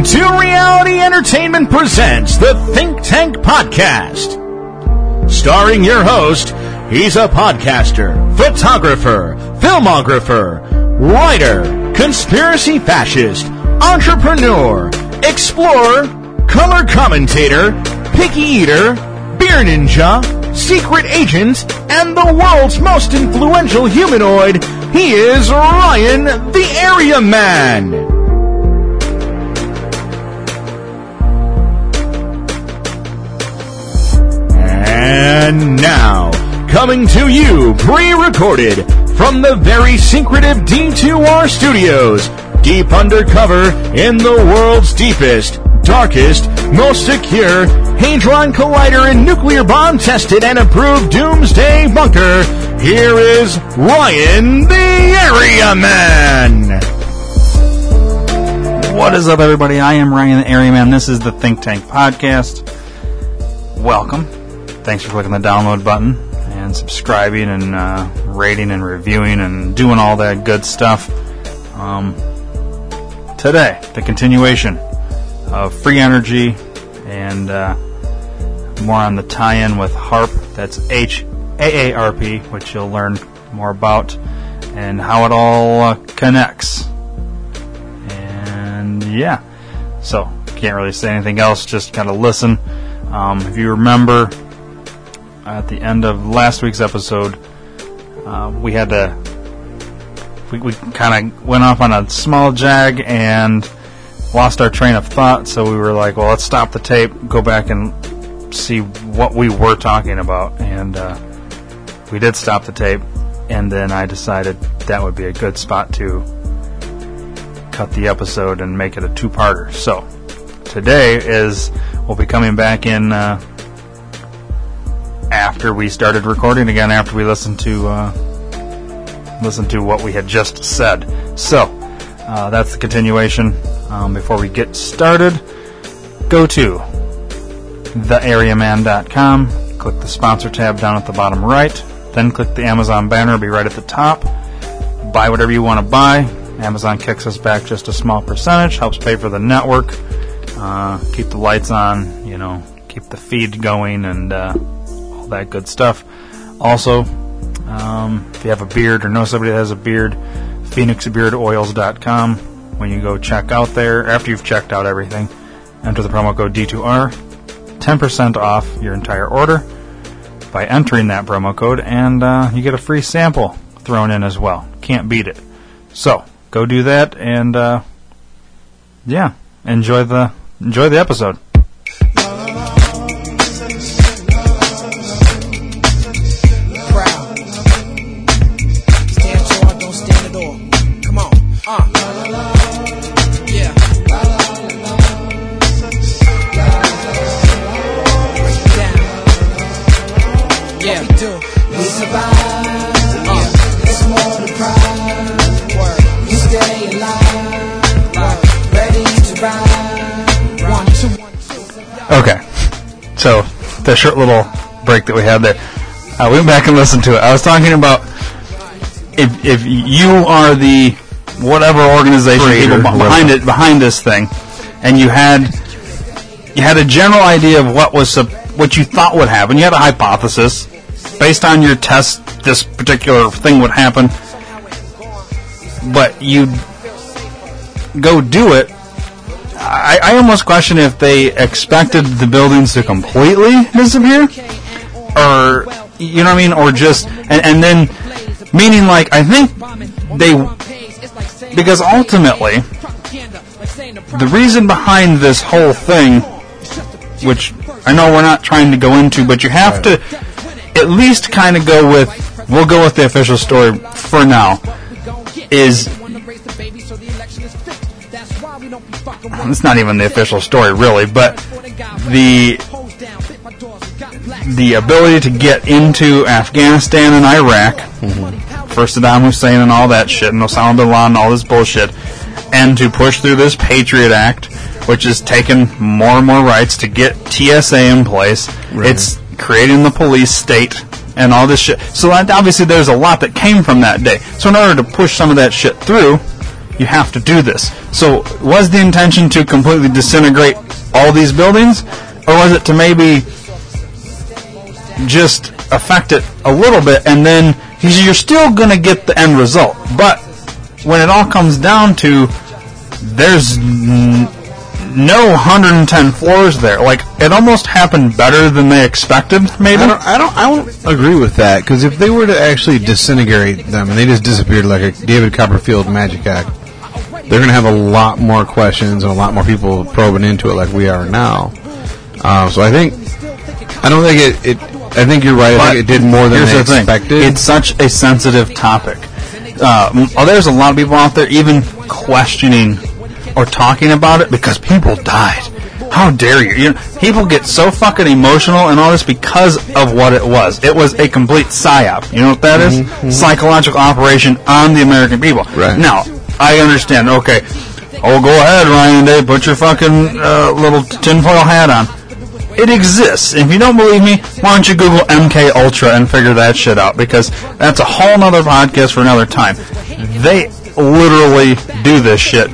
to Reality Entertainment Presents the Think Tank Podcast. Starring your host, he's a podcaster, photographer, filmographer, writer, conspiracy fascist, entrepreneur, explorer, color commentator, picky eater, beer ninja, secret agent, and the world's most influential humanoid. He is Ryan the Area Man. And now, coming to you pre-recorded from the very secretive D2R studios, deep undercover in the world's deepest, darkest, most secure Hadron Collider and nuclear bomb tested and approved doomsday bunker, here is Ryan the Area Man! What is up, everybody? I am Ryan the Area Man. This is the Think Tank Podcast. Welcome. Thanks for clicking the download button and subscribing and uh, rating and reviewing and doing all that good stuff. Um, today, the continuation of free energy and uh, more on the tie-in with HAARP. That's H A A R P, which you'll learn more about and how it all uh, connects. And yeah, so can't really say anything else. Just kind of listen. Um, if you remember, at the end of last week's episode, uh, we had to we, we kind of went off on a small jag and lost our train of thought. So we were like, well, let's stop the tape, go back and see what we were talking about, and uh, we did stop the tape. And then I decided that would be a good spot to cut the episode and make it a two-parter. So today is we'll be coming back in uh, after we started recording again. After we listened to uh, listened to what we had just said. So uh, that's the continuation. Um, before we get started, go to theareaman.com. Click the sponsor tab down at the bottom right. Then click the Amazon banner. Be right at the top. Buy whatever you want to buy. Amazon kicks us back just a small percentage. Helps pay for the network. Uh, keep the lights on. You know, keep the feed going and uh, that good stuff. Also, um, if you have a beard or know somebody that has a beard, phoenixbeardoils.com. When you go check out there, after you've checked out everything, enter the promo code D2R, 10% off your entire order by entering that promo code, and uh, you get a free sample thrown in as well. Can't beat it. So go do that, and uh, yeah, enjoy the enjoy the episode. The short little break that we had there, I went back and listened to it. I was talking about if if you are the whatever organization Creator, people behind whatever. it behind this thing, and you had you had a general idea of what was what you thought would happen. You had a hypothesis based on your test. This particular thing would happen, but you go do it. I, I almost question if they expected the buildings to completely disappear, or you know what I mean, or just and, and then meaning like I think they because ultimately the reason behind this whole thing, which I know we're not trying to go into, but you have to at least kind of go with we'll go with the official story for now is it's not even the official story really, but the the ability to get into Afghanistan and Iraq, mm-hmm. for Saddam Hussein and all that shit, and Osama bin Laden, and all this bullshit, and to push through this Patriot Act, which is taking more and more rights to get TSA in place. It's creating the police state and all this shit. So obviously there's a lot that came from that day. So in order to push some of that shit through, you have to do this. So, was the intention to completely disintegrate all these buildings, or was it to maybe just affect it a little bit, and then you're still going to get the end result, but when it all comes down to, there's n- no 110 floors there. Like it almost happened better than they expected. Maybe I don't, I don't, I don't agree with that because if they were to actually disintegrate them and they just disappeared like a David Copperfield magic act, they're going to have a lot more questions and a lot more people probing into it like we are now. Uh, so I think, I don't think it, it I think you're right. I think it did more than Here's they the thing. expected. It's such a sensitive topic. Uh, oh, there's a lot of people out there even questioning or talking about it because people died. How dare you? you know, people get so fucking emotional and all this because of what it was. It was a complete psyop. You know what that is? Psychological operation on the American people. Right. Now, I understand. Okay. Oh, go ahead, Ryan Day. Put your fucking uh, little tinfoil hat on. It exists. If you don't believe me, why don't you Google MK Ultra and figure that shit out? Because that's a whole nother podcast for another time. They literally do this shit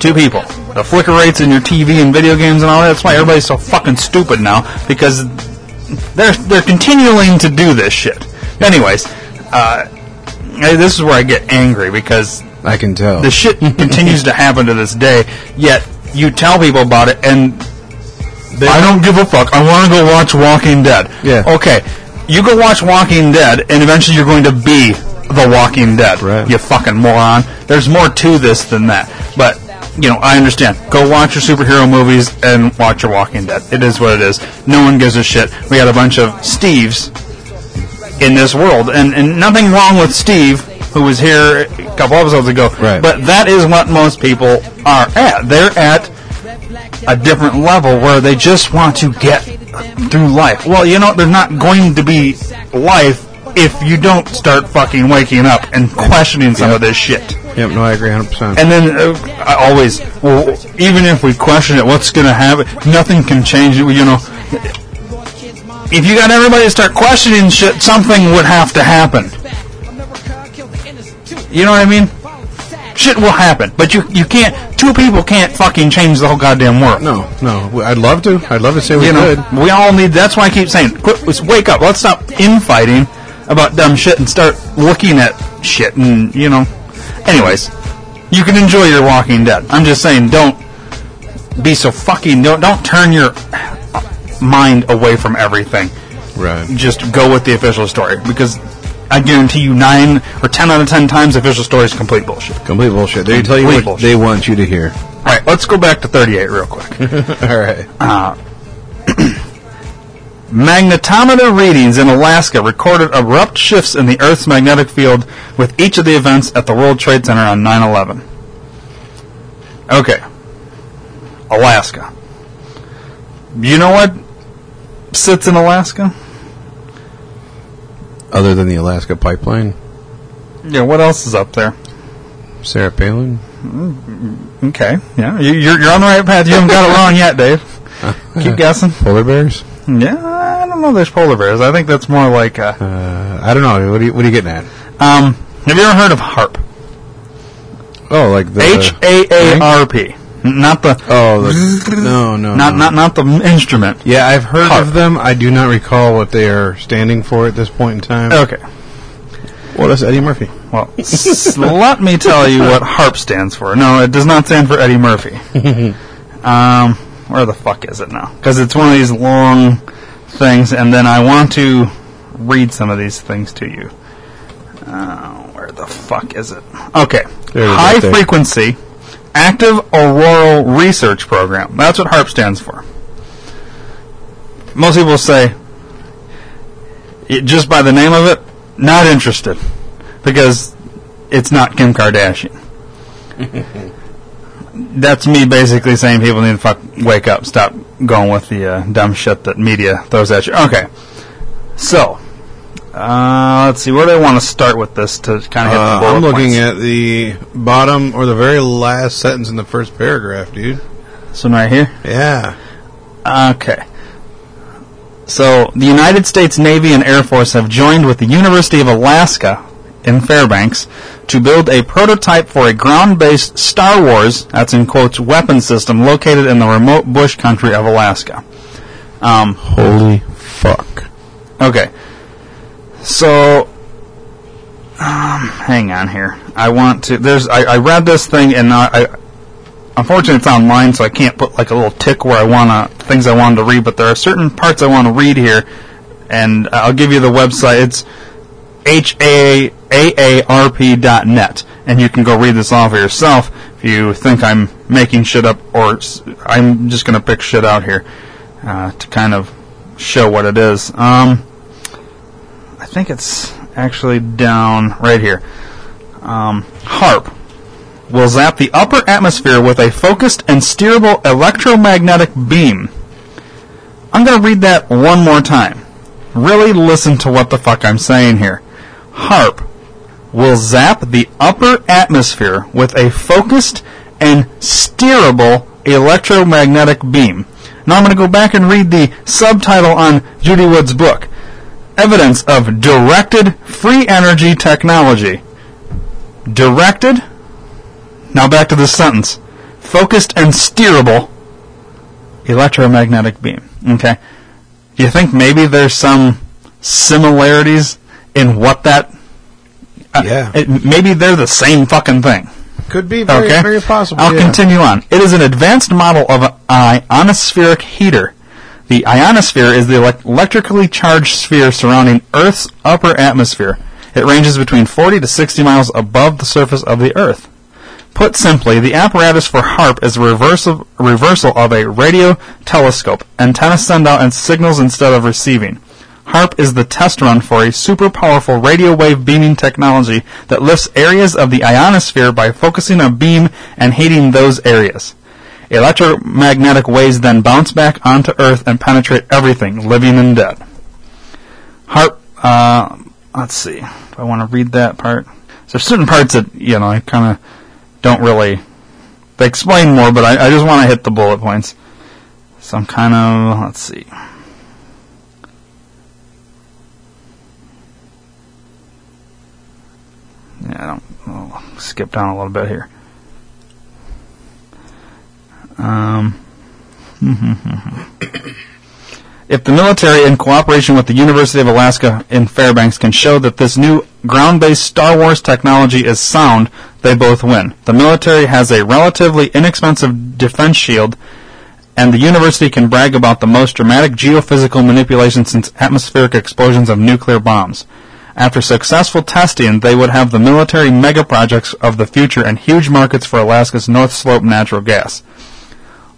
to people. The flicker rates in your TV and video games and all that. That's why everybody's so fucking stupid now because they're they're continuing to do this shit. Anyways, uh, this is where I get angry because I can tell. the shit continues to happen to this day. Yet you tell people about it, and I don't give a fuck. I want to go watch Walking Dead. Yeah. Okay, you go watch Walking Dead, and eventually you're going to be the Walking Dead. Right. You fucking moron. There's more to this than that. But you know, I understand. Go watch your superhero movies and watch your Walking Dead. It is what it is. No one gives a shit. We got a bunch of Steves in this world, and and nothing wrong with Steve, who was here a couple episodes ago. Right. But that is what most people are at. They're at a different level where they just want to get through life. Well, you know, there's not going to be life if you don't start fucking waking up and questioning some of this shit. yep, no, I agree 100%. And then uh, I always, well, even if we question it, what's going to happen? Nothing can change it. You know, if you got everybody to start questioning shit, something would have to happen. You know what I mean? Shit will happen, but you you can't. Two people can't fucking change the whole goddamn world. no, no, I'd love to. I'd love to say we you know, could. we all need. That's why I keep saying, quit, let's wake up. Let's stop infighting about dumb shit and start looking at shit. And you know, anyways, you can enjoy your Walking Dead. I'm just saying, don't be so fucking. Don't don't turn your mind away from everything. Right. Just go with the official story because. I guarantee you, nine or ten out of ten times, official story is complete bullshit. Complete bullshit. They tell you Complete what bullshit. they want you to hear. All right, let's go back to 38 real quick. All right. Uh, magnetometer readings in Alaska recorded abrupt shifts in the Earth's magnetic field with each of the events at the World Trade Center on 9 11. Okay. Alaska. You know what sits in Alaska? Other than the Alaska pipeline, Yeah, what else is up there? Sarah Palin. Okay, yeah, you, you're, you're on the right path. You haven't got it wrong yet, Dave. Keep guessing. Polar bears. Yeah, I don't know. There's polar bears. I think that's more like. Uh, Uh, I don't know. What are you, what are you getting at? um, have you ever heard of HAARP? Oh, like the H A A R P. Not the Oh, the, no, no, not no. not not the instrument. Yeah, I've heard Harp. of them. I do not recall what they are standing for at this point in time. Okay. Well, that's Eddie Murphy. Well, s- let me tell you what HAARP stands for. No, it does not stand for Eddie Murphy. um, where the fuck is it now? Because it's one of these long things, and then I want to read some of these things to you. Uh, where the fuck is it? Okay. There it is, High right frequency active auroral research program. That's what HAARP stands for. Most people say, it, just by the name of it, not interested because it's not Kim Kardashian. That's me basically saying people need to fuck wake up, stop going with the uh, dumb shit that media throws at you. Okay, so uh, let's see where do I want to start with this to kind of hit the Uh, bullet I'm looking points. at the bottom or the very last sentence in the first paragraph, dude. this one right here. Yeah. Okay. So, the United States Navy and Air Force have joined with the University of Alaska in Fairbanks to build a prototype for a ground-based Star Wars, that's in quotes, weapon system located in the remote bush country of Alaska. Um, Holy fuck. Okay. So, um, hang on here. I want to. There's. I, I read this thing and I, I. Unfortunately, it's online, so I can't put like a little tick where I wanna things I wanted to read. But there are certain parts I want to read here, and I'll give you the website. It's haarp.net, and you can go read this all for yourself if you think I'm making shit up or I'm just gonna pick shit out here uh, to kind of show what it is. Um, think it's actually down right here. Um, HAARP will zap the upper atmosphere with a focused and steerable electromagnetic beam. I'm going to read that one more time. Really listen to what the fuck I'm saying here. HAARP will zap the upper atmosphere with a focused and steerable electromagnetic beam. Now I'm going to go back and read the subtitle on Judy Wood's book. Evidence of directed free energy technology. Directed? Now back to this sentence. Focused and steerable electromagnetic beam. Okay? Do you think maybe there's some similarities in what that. uh, Yeah. it- maybe they're the same fucking thing. Could be very, Okay. very possible. I'll yeah. continue on. It is an advanced model of an ionospheric heater. The ionosphere is the elec- electrically charged sphere surrounding Earth's upper atmosphere. It ranges between 40 to 60 miles above the surface of the Earth. Put simply, the apparatus for HAARP is a reversal, reversal of a radio telescope. Antennas send out and signals instead of receiving. HAARP is the test run for a super powerful radio wave beaming technology that lifts areas of the ionosphere by focusing a beam and heating those areas. Electromagnetic waves then bounce back onto Earth and penetrate everything, living and dead. HAARP, uh, let's see. Do I want to read that part? There's certain parts that, you know, I kind of don't really. They explain more, but I, I just want to hit the bullet points. So I'm kind of. Let's see. Yeah, I don't. I'll skip down a little bit here. Um. If the military, in cooperation with the University of Alaska in Fairbanks, can show that this new ground-based Star Wars technology is sound, they both win. The military has a relatively inexpensive defense shield, and the university can brag about the most dramatic geophysical manipulation since atmospheric explosions of nuclear bombs. After successful testing, they would have the military mega projects of the future and huge markets for Alaska's North Slope natural gas.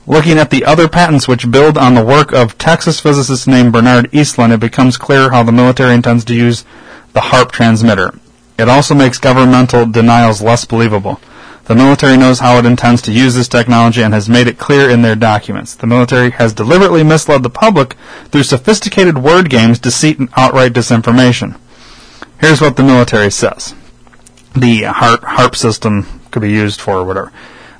Looking at the other patents which build on the work of Texas physicist named Bernard Eastlund, it becomes clear how the military intends to use the HAARP transmitter. It also makes governmental denials less believable. The military knows how it intends to use this technology and has made it clear in their documents. The military has deliberately misled the public through sophisticated word games, deceit, and outright disinformation. Here's what the military says. The HAARP, HAARP system could be used for whatever.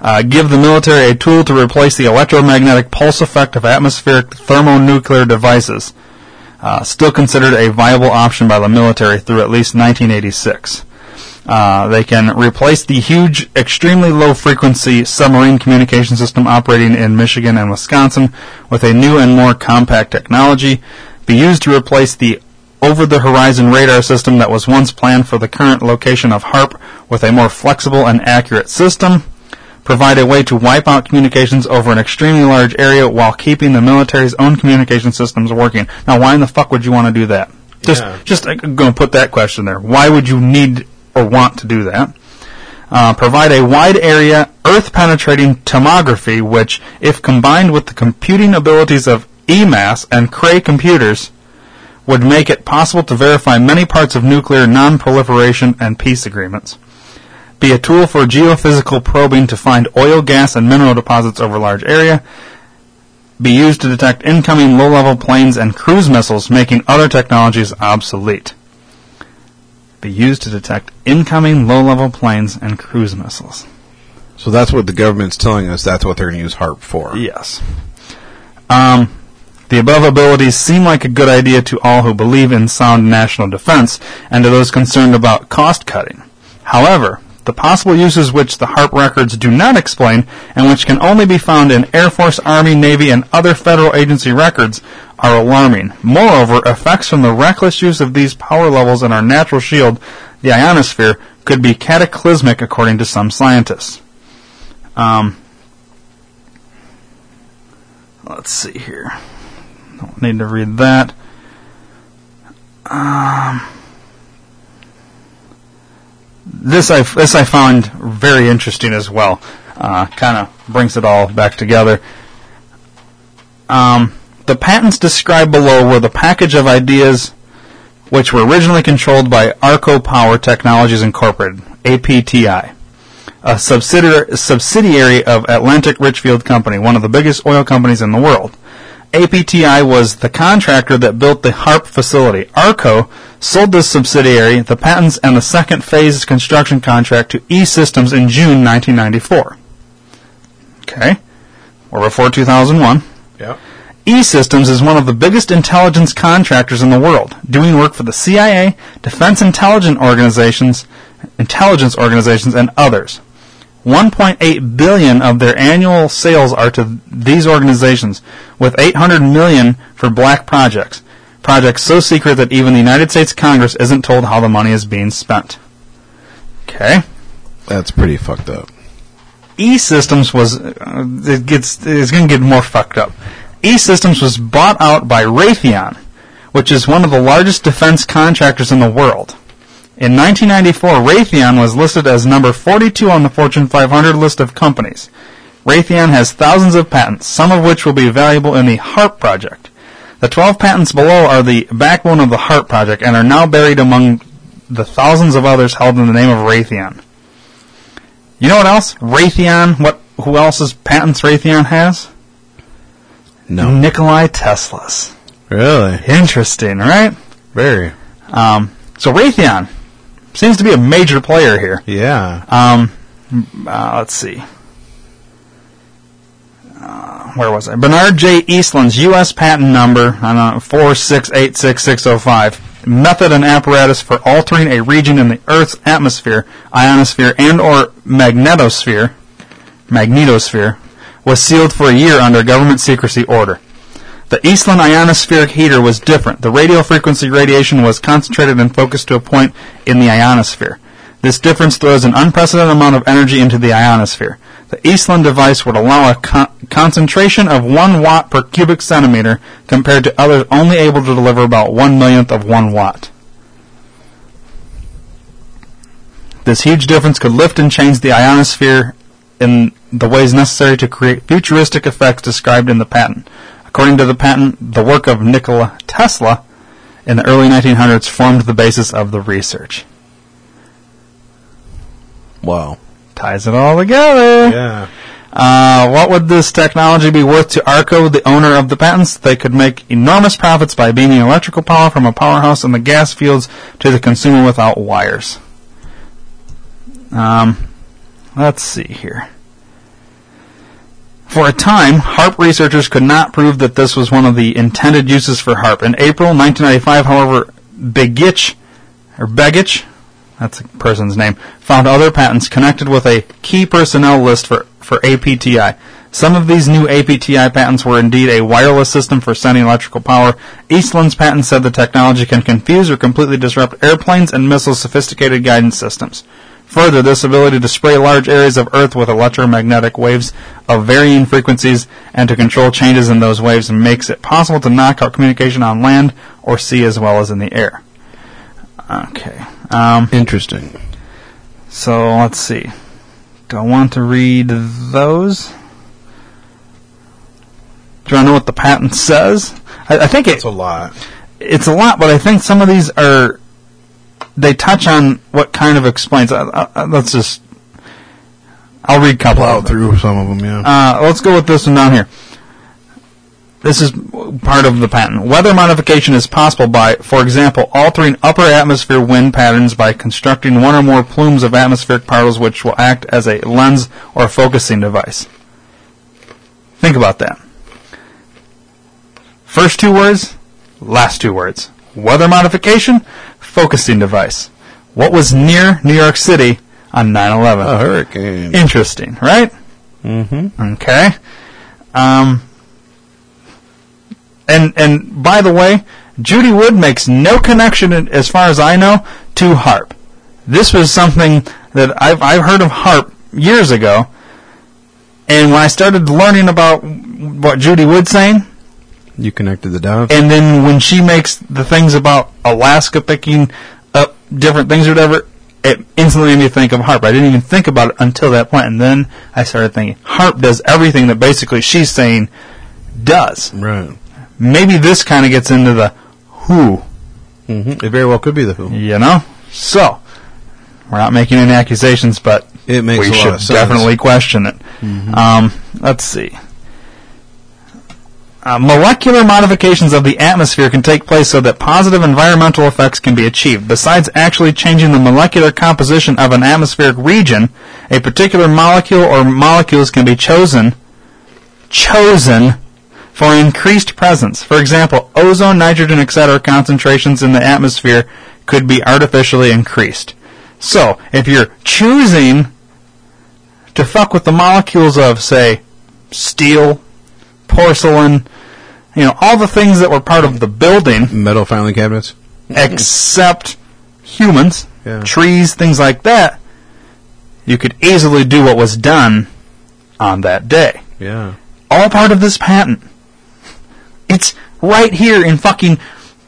Uh, give the military a tool to replace the electromagnetic pulse effect of atmospheric thermonuclear devices. Uh, still considered a viable option by the military through at least 1986. Uh, they can replace the huge, extremely low frequency submarine communication system operating in Michigan and Wisconsin with a new and more compact technology, be used to replace the over the horizon radar system that was once planned for the current location of HAARP with a more flexible and accurate system, provide a way to wipe out communications over an extremely large area while keeping the military's own communication systems working. Now, why in the fuck would you want to do that? Just, Yeah. just I'm going to put that question there. Why would you need or want to do that? Uh, provide a wide area, earth penetrating tomography, which, if combined with the computing abilities of EMASS and Cray computers, would make it possible to verify many parts of nuclear non-proliferation and peace agreements. Be a tool for geophysical probing to find oil, gas, and mineral deposits over large area. Be used to detect incoming low-level planes and cruise missiles, making other technologies obsolete. Be used to detect incoming low-level planes and cruise missiles. So that's what the government's telling us. That's what they're going to use HAARP for. Yes. Um, the above abilities seem like a good idea to all who believe in sound national defense and to those concerned about cost cutting. However, the possible uses which the HAARP records do not explain and which can only be found in Air Force, Army, Navy, and other federal agency records are alarming. Moreover, effects from the reckless use of these power levels in our natural shield, the ionosphere, could be cataclysmic according to some scientists. Um, let's see here. Don't need to read that. Um, this I this I found very interesting as well. Uh, kind of brings it all back together. Um, the patents described below were the package of ideas which were originally controlled by Arco Power Technologies Incorporated (APTI), a subsidiary subsidiary of Atlantic Richfield Company, one of the biggest oil companies in the world. APTI was the contractor that built the HAARP facility. ARCO sold this subsidiary the patents and the second phase construction contract to E-Systems in June 1994. Okay. Or before 2001. Yeah. E-Systems is one of the biggest intelligence contractors in the world, doing work for the CIA, Defense Intelligence Organizations, intelligence organizations, and others. 1.8 billion of their annual sales are to these organizations, with 800 million for black projects. Projects so secret that even the United States Congress isn't told how the money is being spent. Okay. That's pretty fucked up. E-Systems was uh, it gets it's going to get more fucked up. E-Systems was bought out by Raytheon, which is one of the largest defense contractors in the world. In 1994, Raytheon was listed as number 42 on the Fortune 500 list of companies. Raytheon has thousands of patents, some of which will be valuable in the HAARP project. The 12 patents below are the backbone of the HAARP project and are now buried among the thousands of others held in the name of Raytheon. You know what else? Raytheon, what who else's patents Raytheon has? No. Nikolai Tesla's. Really? Interesting, right? Very. Um, so Raytheon seems to be a major player here. Yeah. Um, uh, let's see. Uh, where was I? Bernard J. Eastlund's U.S. patent number, I don't 4686605. Method and apparatus for altering a region in the Earth's atmosphere, ionosphere, and or magnetosphere, magnetosphere, was sealed for a year under government secrecy order. The Eastlund ionospheric heater was different. The radio frequency radiation was concentrated and focused to a point in the ionosphere. This difference throws an unprecedented amount of energy into the ionosphere. The Eastlund device would allow a con- concentration of 1 watt per cubic centimeter compared to others only able to deliver about 1 millionth of 1 watt. This huge difference could lift and change the ionosphere in the ways necessary to create futuristic effects described in the patent. According to the patent, the work of Nikola Tesla in the early 1900s formed the basis of the research. Wow. Ties it all together. Yeah. Uh, what would this technology be worth to Arco, the owner of the patents? They could make enormous profits by beaming electrical power from a powerhouse in the gas fields to the consumer without wires. Um, let's see here. For a time, HAARP researchers could not prove that this was one of the intended uses for HAARP. In April 1995, however, Begich, or Begich, that's a person's name, found other patents connected with a key personnel list for, for APTI. Some of these new APTI patents were indeed a wireless system for sending electrical power. Eastlund's patent said the technology can confuse or completely disrupt airplanes and missiles' sophisticated guidance systems. Further, this ability to spray large areas of Earth with electromagnetic waves of varying frequencies and to control changes in those waves makes it possible to knock out communication on land or sea as well as in the air. Okay. Um, Interesting. so let's see. Do I want to read those? Do I know what the patent says? I, I think it, It's a lot. it's a lot, but I think some of these are they touch on what kind of explains. Uh, uh, let's just. I'll read a couple them. through some of them, yeah. Uh, let's go with this one down here. This is part of the patent. Weather modification is possible by, for example, altering upper atmosphere wind patterns by constructing one or more plumes of atmospheric particles which will act as a lens or focusing device. Think about that. First two words, last two words. Weather modification, focusing device. What was near New York City on 9/11. A hurricane. Interesting, right? Mm-hmm. Okay. Um, and and by the way, Judy Wood makes no connection, as far as I know, to HAARP. This was something that I've I've heard of HAARP years ago, and when I started learning about what Judy Wood's saying, You connected the dots. and then when she makes the things about Alaska picking up different things or whatever, it instantly made me think of HAARP. I didn't even think about it until that point, and then I started thinking HAARP does everything that basically she's saying does. right. Maybe this kind of gets into the who, hmm It very well could be the Who. you know. So we're not making any accusations, but It makes we a lot should definitely question it. Um, let's see. Uh, molecular modifications of the atmosphere can take place so that positive environmental effects can be achieved. Besides actually changing the molecular composition of an atmospheric region, a particular molecule or molecules can be chosen chosen for increased presence. For example, ozone, nitrogen, etc. concentrations in the atmosphere could be artificially increased. So, if you're choosing to fuck with the molecules of, say, steel, porcelain, you know, all the things that were part of the building, Metal filing cabinets. except humans, Yeah. trees, things like that, you could easily do what was done on that day Yeah. all part of this patent. It's right here in fucking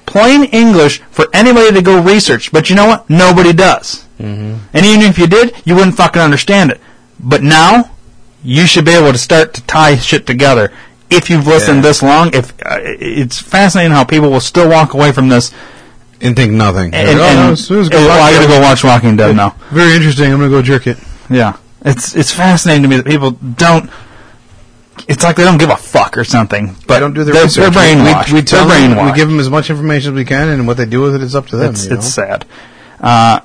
plain English for anybody to go research. But you know what? Nobody does. Mm-hmm. And even if you did, you wouldn't fucking understand it. But now, you should be able to start to tie shit together. If you've listened Yeah. this long, if uh, it's fascinating how people will still walk away from this And think nothing. and, Like, oh, and- it was good. oh, I gotta go watch Walking Dead now. Very interesting. I'm gonna go jerk it. Yeah, it's it's fascinating to me that people don't. It's like they don't give a fuck or something. But They don't do their they're, research. They're brainwashed. We, we tell they're them, we give them as much information as we can, and what they do with it is up to them. it's it's know? sad. Uh,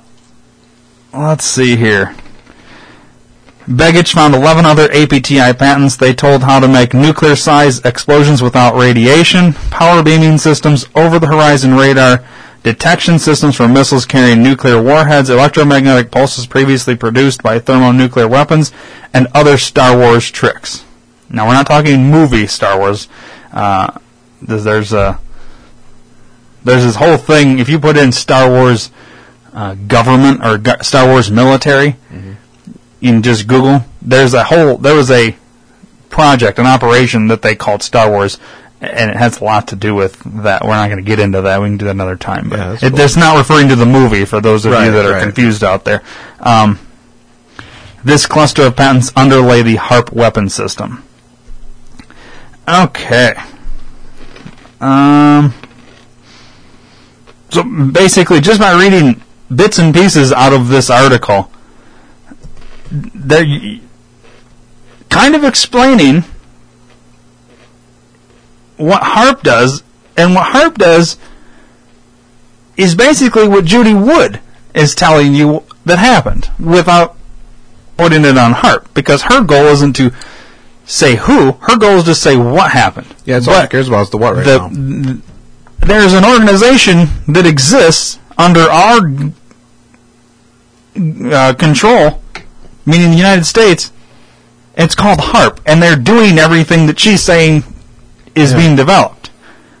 let's see here. Begich found 11 other APTI patents. They told how to make nuclear size explosions without radiation, power beaming systems, over the horizon radar, detection systems for missiles carrying nuclear warheads, electromagnetic pulses previously produced by thermonuclear weapons, and other Star Wars tricks. Now, we're not talking movie Star Wars. Uh, there's, a there's this whole thing. If you put in Star Wars uh, government or Star Wars military, in just Google, there's a whole there was a project, an operation that they called Star Wars, and it has a lot to do with that. We're not going to get into that. We can do that another time. But Yeah, that's it, cool. it's not referring to the movie for those of you that are right. confused out there. Um, this cluster of patents underlay the HAARP weapon system. Okay. Um. So basically, just by reading bits and pieces out of this article, they're kind of explaining what HAARP does, and what HAARP does is basically what Judy Wood is telling you that happened without putting it on HAARP, because her goal isn't to say who, her goal is to say what happened. Yeah, it's all she cares about is the what right the, now. th- there's an organization that exists under our uh, control, meaning the United States. It's called HAARP, and they're doing everything that she's saying is Yeah. being developed.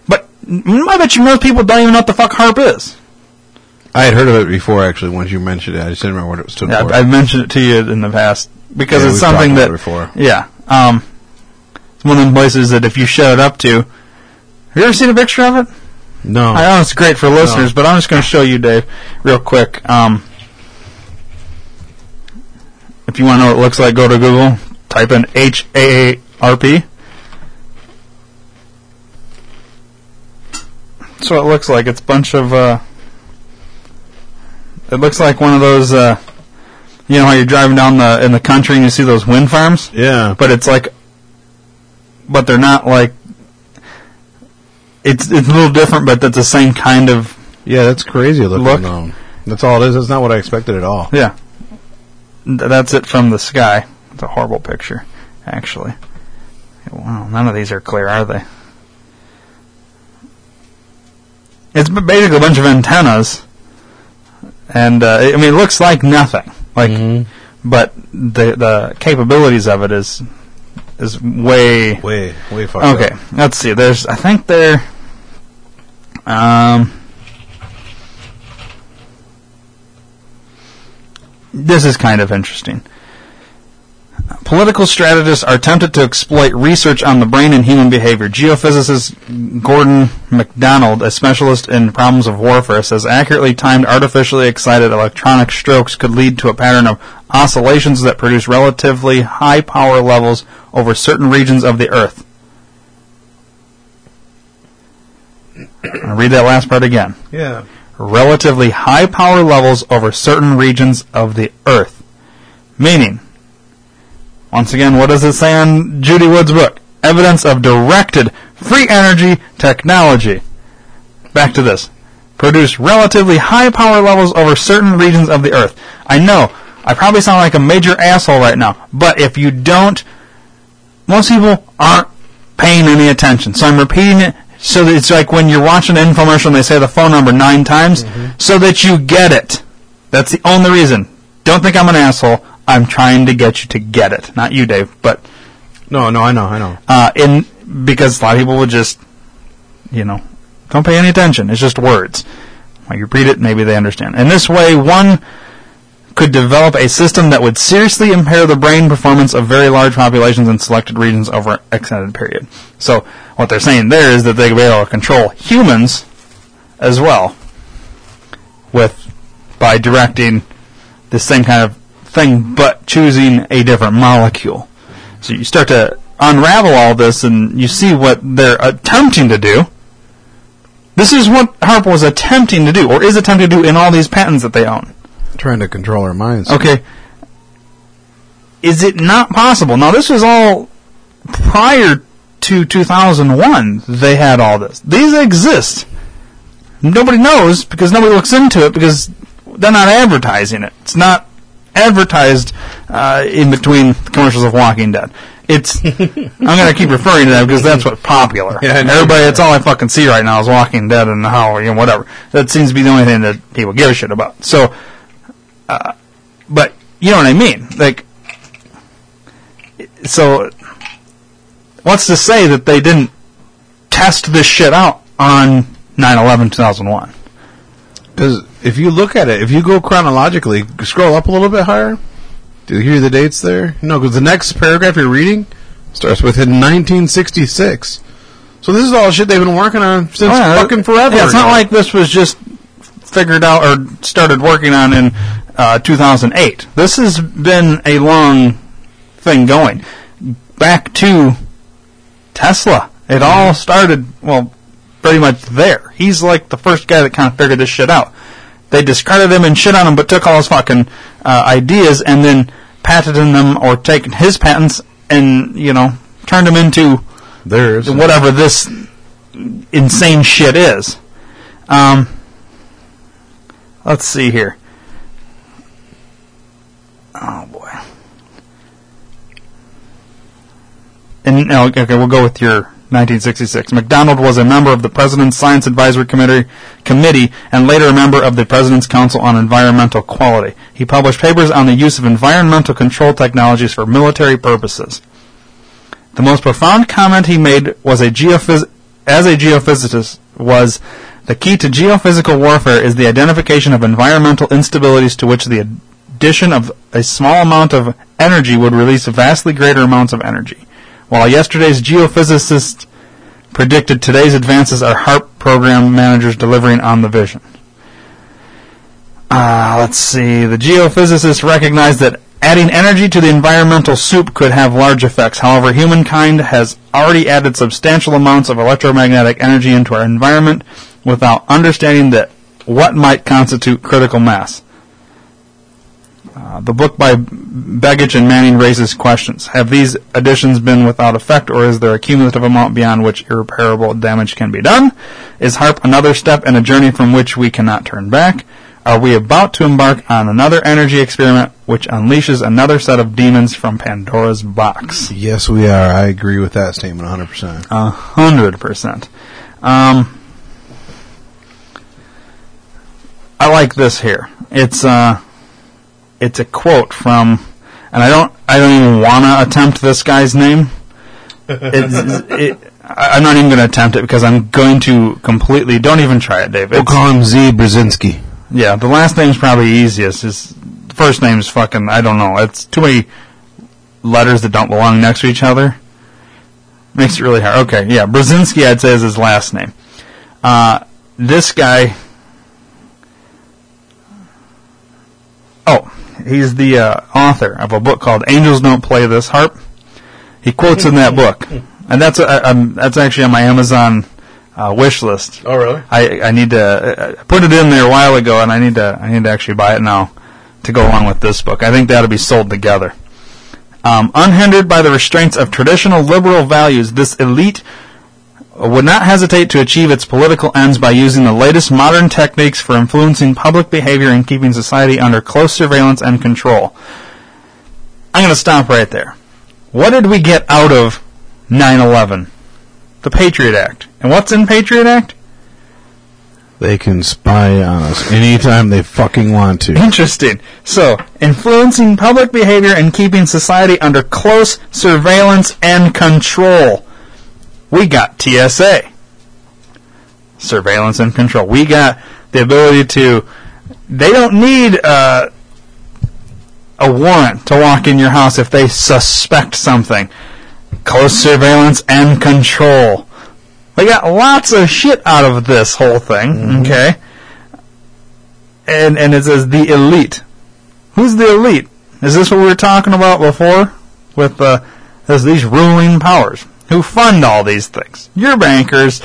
But mm, I bet you most people don't even know what the fuck HAARP is. I had heard of it before, actually, once you mentioned it. I just didn't remember what it stood Yeah, for. I've, mentioned it to you in the past because Yeah, it's something that it before. yeah, um, it's one of them places that if you showed up to, have you ever seen a picture of it? no. I know it's great for listeners, but I'm just going to show you, Dave, real quick. Um, if you want to know what it looks like, go to Google, type in H A A R P. That's what it looks like. It's a bunch of. Uh, it looks like one of those. Uh, you know how you're driving down the in the country and you see those wind farms, yeah. but it's like, but they're not like. It's it's a little different, but that's the same kind of Yeah, that's crazy looking. Look. though. That's all it is. That's not what I expected at all. Yeah. Th- That's it from the sky. It's a horrible picture, actually. Wow, none of these are clear, are they? It's basically a bunch of antennas, and uh, I mean, it looks like nothing. Like Like, but the the capabilities of it is is way Way, way fucked Okay, let's see. There's, I think there. Um, this is kind of interesting. Political strategists are tempted to exploit research on the brain and human behavior. Geophysicist Gordon MacDonald, a specialist in problems of warfare, says accurately timed, artificially excited electronic strokes could lead to a pattern of oscillations that produce relatively high power levels over certain regions of the Earth. I'll read that last part again Yeah. Relatively high power levels over certain regions of the Earth. Meaning, once again, what does it say on Judy Wood's book? Evidence of directed free energy technology. Back to this. Produce relatively high power levels over certain regions of the Earth. I know, I probably sound like a major asshole right now, but if you don't, most people aren't paying any attention. So I'm repeating it so that it's like when you're watching an infomercial and they say the phone number nine times, so that you get it. That's the only reason. Don't think I'm an asshole. I'm trying to get you to get it. Not you, Dave, but No, no, I know, I know. uh, in because a lot of people would just, you know, don't pay any attention. It's just words. When you read it, maybe they understand. In this way, one could develop a system that would seriously impair the brain performance of very large populations in selected regions over an extended period. So, what they're saying there is that they could be able to control humans as well with by directing the same kind of thing, but choosing a different molecule. So you start to unravel all this, and you see what they're attempting to do. This is what HAARP was attempting to do, or is attempting to do in all these patents that they own. Trying to control our minds. Okay. Is it not possible? Now, this was all prior to 2001. They had all this. These exist. Nobody knows because nobody looks into it because they're not advertising it. It's not advertised uh, in between commercials of Walking Dead. It's. I'm going to keep referring to that because that's what's popular. Yeah. Everybody, that's all I fucking see right now is Walking Dead and how you know whatever. That seems to be the only thing that people give a shit about. So, uh, but you know what I mean? Like, so what's to say that they didn't test this shit out on 9/11/2001? Because if you look at it, if you go chronologically, scroll up a little bit higher. Do you hear the dates there? No, because the next paragraph you're reading starts with in 1966. So this is all shit they've been working on since Oh, yeah, fucking forever. Yeah, it's not like this was just figured out or started working on in uh, 2008. This has been a long thing going back to Tesla. It all started well, pretty much there. He's like the first guy that kind of figured this shit out. They discarded him and shit on him, but took all his fucking uh, ideas and then patented them or taken his patents and you know turned them into There's whatever this insane shit is. Um, let's see here. Oh boy. And okay, we'll go with your 1966. MacDonald was a member of the President's Science Advisory Committee, Committee and later a member of the President's Council on Environmental Quality. He published papers on the use of environmental control technologies for military purposes. The most profound comment he made was a geophys- as a geophysicist was the key to geophysical warfare is the identification of environmental instabilities to which the addition of a small amount of energy would release vastly greater amounts of energy. While yesterday's geophysicists predicted today's advances are HAARP program managers delivering on the vision. Uh, let's see. The geophysicists recognized that adding energy to the environmental soup could have large effects. However, humankind has already added substantial amounts of electromagnetic energy into our environment without understanding that what might constitute critical mass. Uh, the book by Begich and Manning raises questions. Have these additions been without effect, or is there a cumulative amount beyond which irreparable damage can be done? Is HAARP another step in a journey from which we cannot turn back? Are we about to embark on another energy experiment which unleashes another set of demons from Pandora's box? Yes, we are. I agree with that statement 100%. A hundred percent. Um, I like this here. It's uh, it's a quote from, and I don't I don't even want to attempt this guy's name. It's, it, I'm not even going to attempt it because I'm going to completely. Don't even try it, Dave. We'll It's- call him Z Brzezinski. yeah, the last name's probably easiest. His first name's fucking I don't know. It's too many letters that don't belong next to each other. Makes it really hard. Okay, yeah, Brzezinski I'd say is his last name. Uh, this guy. Oh, he's the uh, author of a book called "Angels Don't Play This HAARP." He quotes in that book, and that's uh, um, that's actually on my Amazon uh, wish list. Oh, really? I, I need to I put it in there a while ago, and I need to I need to actually buy it now to go along with this book. I think that'll be sold together. Um, unhindered by the restraints of traditional liberal values, this elite would not hesitate to achieve its political ends by using the latest modern techniques for influencing public behavior and keeping society under close surveillance and control. I'm going to stop right there. What did we get out of 9/11? The Patriot Act. And what's in Patriot Act? They can spy on us anytime they fucking want to. Interesting. So, influencing public behavior and keeping society under close surveillance and control. We got TSA. Surveillance and control. We got the ability to. They don't need uh, a warrant to walk in your house if they suspect something. Close surveillance and control. We got lots of shit out of this whole thing, okay? And and it says the elite. Who's the elite? Is this what we were talking about before? With uh, these ruling powers who fund all these things. Your bankers,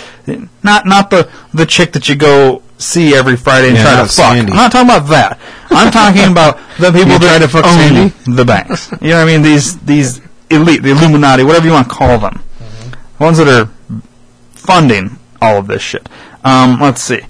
not not the the chick that you go see every Friday and Yeah, try to fuck. Sandy. I'm not talking about that. I'm talking about the people You that try to fuck own Sandy? the banks. You know what I mean? These these elite, the Illuminati, whatever you want to call them, ones that are funding all of this shit. Um, let's see.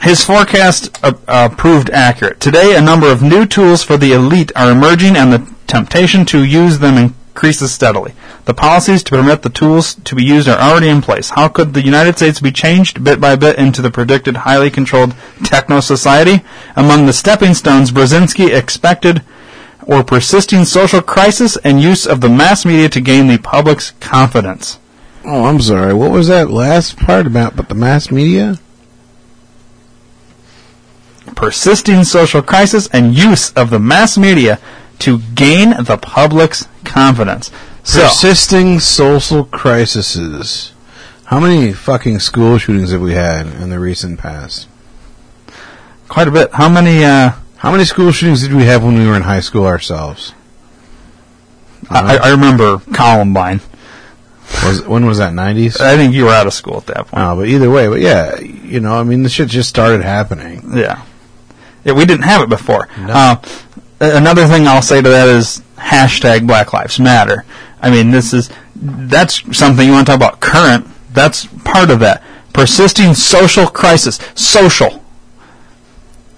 His forecast uh, uh, proved accurate. Today, a number of new tools for the elite are emerging, and the temptation to use them increases steadily. The policies to permit the tools to be used are already in place. How could the United States be changed bit by bit into the predicted highly controlled techno society? Among the stepping stones, Brzezinski expected or persisting social crisis and use of the mass media to gain the public's confidence. Oh, I'm sorry. What was that last part about? But the mass media? persisting social crisis and use of the mass media to gain the public's confidence. So, Persisting social crises. How many fucking school shootings have we had in the recent past? quite a bit. How many? Uh, How many school shootings did we have when we were in high school ourselves? I, I remember Columbine. Was when was that? Nineties. I think you were out of school at that point. No, but either way, but yeah, you know, I mean, the shit just started happening. Yeah. Yeah, we didn't have it before. No. Uh, another thing I'll say to that is hashtag Black Lives Matter. I mean, this is that's something you want to talk about current. That's part of that persisting social crisis. Social.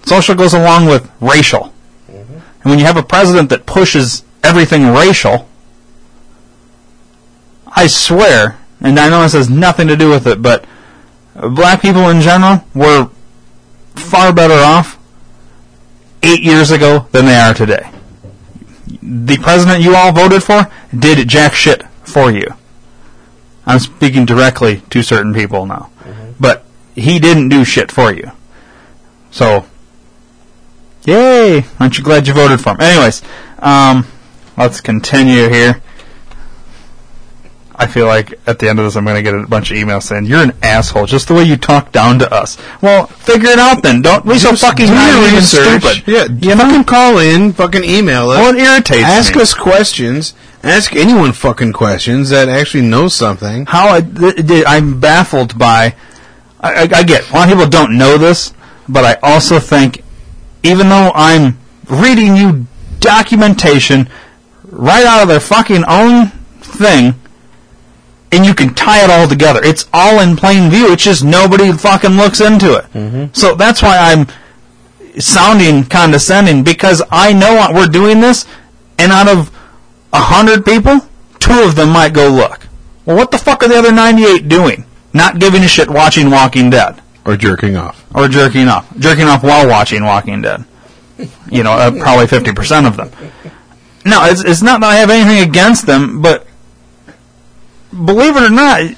Social goes along with racial. Mm-hmm. And when you have a president that pushes everything racial, I swear, and I know this has nothing to do with it, but black people in general were far better off eight years ago than they are today. The president you all voted for did jack shit for you. I'm speaking directly to certain people now. But he didn't do shit for you. So, yay! Aren't you glad you voted for him? Anyways, um, let's continue here. I feel like at the end of this, I'm going to get a bunch of emails saying you're an asshole, just the way you talk down to us. Well, figure it out then. Don't be so fucking do your research. stupid. Yeah, you know. fucking call in, fucking email us. Well, it irritates me. ask me. us questions. Ask anyone fucking questions that actually knows something. how I, I'm baffled by. I, I, I get a lot of people don't know this, but I also think, even though I'm reading you documentation right out of their fucking own thing, and you can tie it all together. It's all in plain view. It's just nobody fucking looks into it. So that's why I'm sounding condescending because I know we're doing this, and out of a hundred people, two of them might go look. Well, what the fuck are the other 98 doing? Not giving a shit watching Walking Dead. Or jerking off. Or jerking off. Jerking off while watching Walking Dead. You know, uh, probably fifty percent of them. No, it's it's not that I have anything against them, but believe it or not,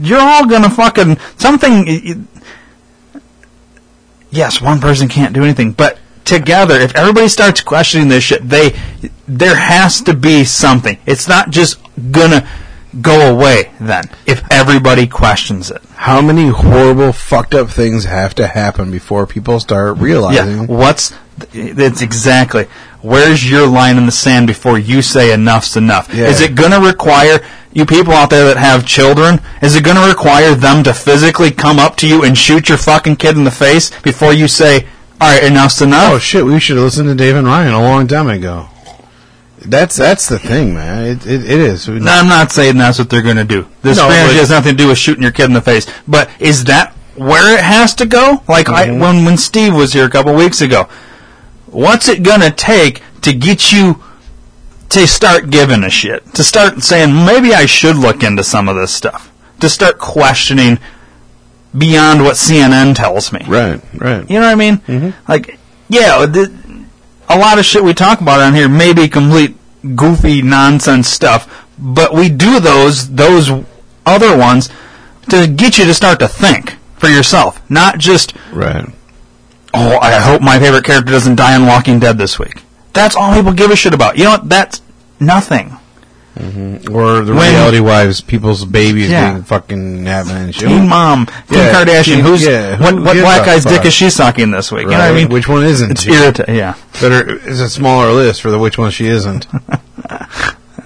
you're all gonna fucking something. Yes, one person can't do anything, but together, if everybody starts questioning this shit, they there has to be something. It's not just gonna go away then if everybody questions it. How many horrible, fucked up things have to happen before people start realizing Yeah, what's it's exactly where's your line in the sand before you say enough's enough? Yeah. Is it going to require you people out there that have children? Is it going to require them to physically come up to you and shoot your fucking kid in the face before you say, "All right, enough's enough"? Oh shit! We should have listened to Dave and Ryan a long time ago. That's that's the thing, man. It it, it is. No, I'm not saying that's what they're going to do. This No, strategy has nothing to do with shooting your kid in the face. But is that where it has to go? Like I, Mhm. when when Steve was here a couple weeks ago, what's it going to take to get you to start giving a shit? To start saying maybe I should look into some of this stuff. To start questioning beyond what CNN tells me. Right, right. You know what I mean? Mm-hmm. Like, yeah, th- a lot of shit we talk about on here may be complete goofy nonsense stuff, but we do those those other ones to get you to start to think for yourself, not just Right. Oh, I hope my favorite character doesn't die in Walking Dead this week. That's all people give a shit about. You know what? That's nothing. Mm-hmm. Or the When- reality wives, people's babies Yeah. being fucking happening and shit. Teen mom, Kim Yeah, Kardashian. who's yeah, what? who What gives black guy's dick is she sucking this week? You know what I mean? Which one isn't? It's irritating. Yeah, Better is a smaller list for the which one she isn't.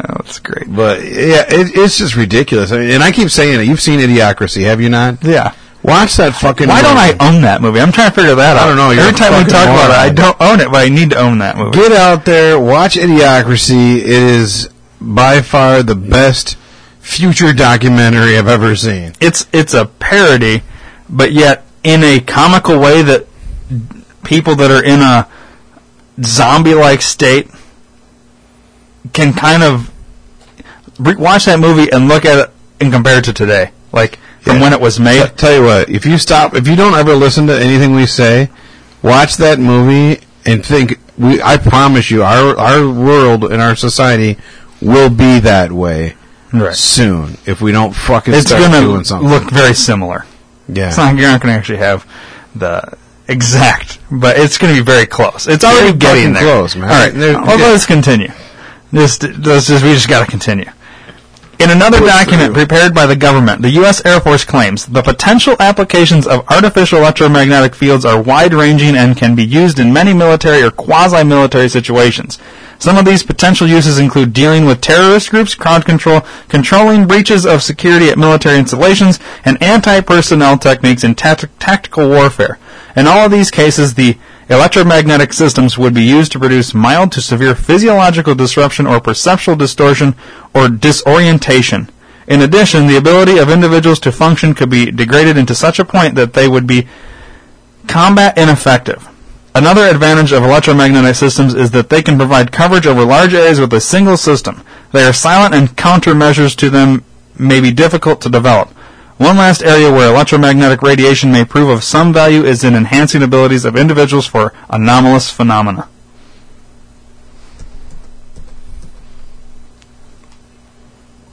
Oh, that's great. But yeah, it, it's just ridiculous. I mean, and I keep saying it. You've seen Idiocracy, have you not? Yeah. Watch that fucking. Why don't I own that movie? I'm trying to figure that out. I don't know, you're Every time we talk about it, I don't own it, but I need to own that movie. Get out there, watch Idiocracy. It is by far the best future documentary I've ever seen. It's it's a parody, but yet in a comical way that people that are in a zombie-like state can kind of re- watch that movie and look at it and compare it to today, like from Yeah. when it was made. T- tell you what, if you stop, if you don't ever listen to anything we say, watch that movie and think. We, I promise you, our our world and our society will be that way Right. soon if we don't fucking It's start going doing to something. look very similar. yeah. It's not, you're not going to actually have the exact, but it's going to be very close. It's already getting there. close, man. All right, There- well, yeah. let's continue. Just, let's we just got to continue. In another document prepared by the government, the U.S. Air Force claims the potential applications of artificial electromagnetic fields are wide-ranging and can be used in many military or quasi-military situations. Some of these potential uses include dealing with terrorist groups, crowd control, controlling breaches of security at military installations, and anti-personnel techniques in tacti- tactical warfare. In all of these cases, the electromagnetic systems would be used to produce mild to severe physiological disruption or perceptual distortion or disorientation. In addition, the ability of individuals to function could be degraded into such a point that they would be combat ineffective. Another advantage of electromagnetic systems is that they can provide coverage over large areas with a single system. They are silent and countermeasures to them may be difficult to develop. One last area where electromagnetic radiation may prove of some value is in enhancing abilities of individuals for anomalous phenomena.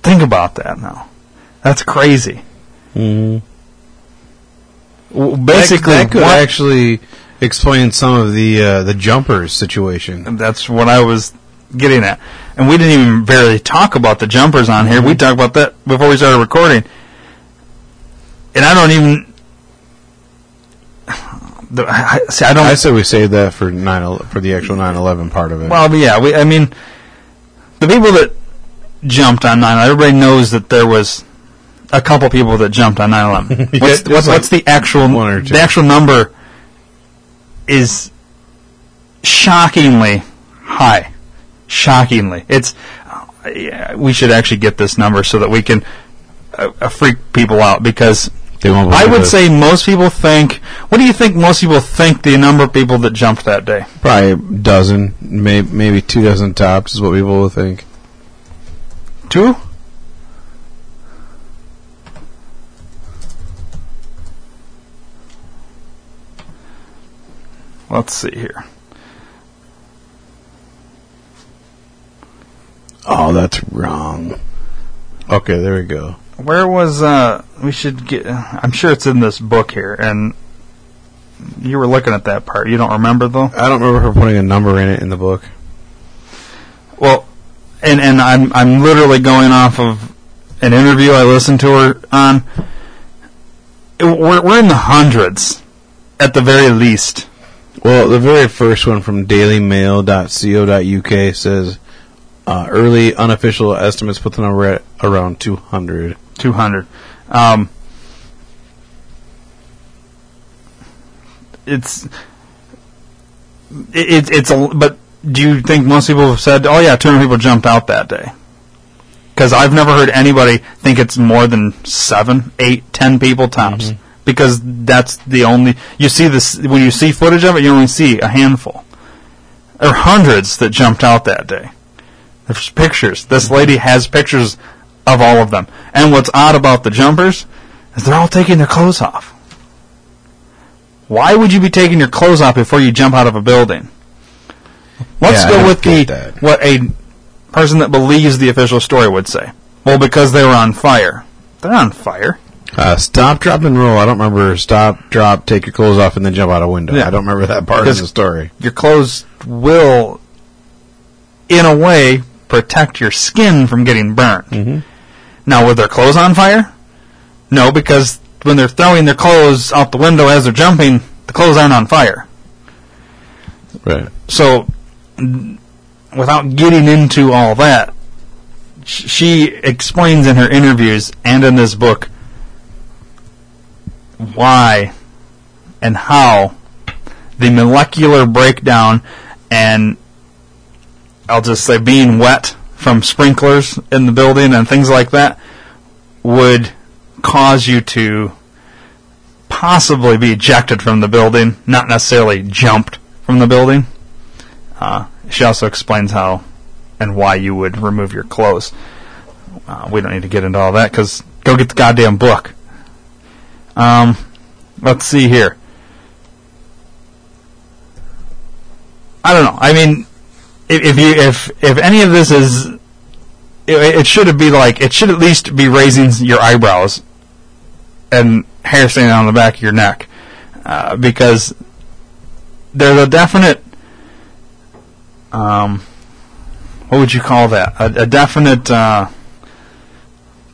Think about that now. That's crazy. Mhm. Basically, that, that could what- actually explain some of the uh, the jumpers situation. That's what I was getting at. And we didn't even barely talk about the jumpers on here. We Mm-hmm. talked about that before we started recording. And I don't even. The, I, see, I don't. I said we saved that for nine for the actual 9/11 part of it. well, yeah, we, I mean, the people that jumped on 9 everybody knows that there was a couple people that jumped on 9 11. Yeah, What's, like what's the actual. one or two. The actual number is shockingly high. Shockingly. It's. yeah, we should actually get this number so that we can uh, uh, freak people out because I would it. say most people think. What do you think most people think the number of people that jumped that day? Probably a dozen, may, maybe two dozen tops is what people will think. Two. Let's see here. Oh, that's wrong. Okay, there we go. Where was uh? We should get. I'm sure it's in this book here, and you were looking at that part. You don't remember though. I don't remember her putting a number in it in the book. Well, and and I'm I'm literally going off of an interview I listened to her on. We're we're in the hundreds, at the very least. Well, the very first one from dailymail.co.uk says uh, early unofficial estimates put the number at around 200. Two hundred. Um, it's it, it, it's a but do you think most people have said, "Oh yeah, 200 people jumped out that day"? Because I've never heard anybody think it's more than seven, eight, ten people tops. Because that's the only you see this when you see footage of it, you only see a handful. or hundreds that jumped out that day. There's pictures. This lady has pictures of all of them. And what's odd about the jumpers is they're all taking their clothes off. Why would you be taking your clothes off before you jump out of a building? Let's Yeah, go with the that. what a person that believes the official story would say. Well, because they were on fire. They're on fire. Uh, stop, drop, and roll. I don't remember stop, drop, take your clothes off, and then jump out of a window. Yeah. I don't remember that part Because- of the story. Your clothes will, in a way, protect your skin from getting burned. Mhm. Now, were their clothes on fire? No, because when they're throwing their clothes out the window as they're jumping, the clothes aren't on fire. Right. So, without getting into all that, she explains in her interviews and in this book why and how the molecular breakdown and I'll just say being wet from sprinklers in the building and things like that would cause you to possibly be ejected from the building, not necessarily jumped from the building. Uh, she also explains how and why you would remove your clothes. Uh, we don't need to get into all that because go get the goddamn book. Um, let's see here. I don't know. I mean, if, if you if if any of this is, it, it should be like it should at least be raising your eyebrows and hair standing on the back of your neck uh, because there's a definite um, what would you call that? A, a definite uh,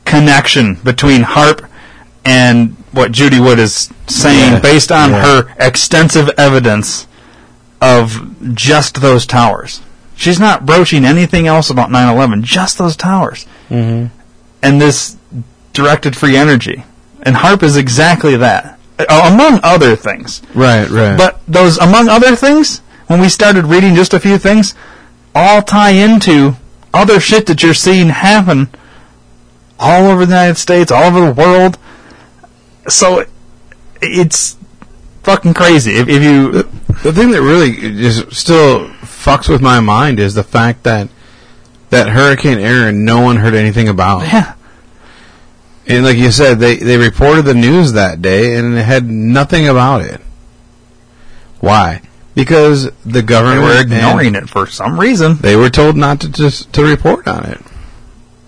connection between HAARP and what Judy Wood is saying Yeah, based on yeah. her extensive evidence of just those towers. She's not broaching anything else about 9/11, just those towers Mm-hmm. and this directed free energy. And HAARP is exactly that, among other things. Right, right. But those, among other things, when we started reading just a few things, all tie into other shit that you're seeing happen all over the United States, all over the world. So it's fucking crazy. If, if you, the thing that really is still fucks with my mind is the fact that that Hurricane Erin, no one heard anything about. yeah, And like you said, they they reported the news that day and it had nothing about it. Why? Because the they government were ignoring it for some reason. They were told not to just to report on it.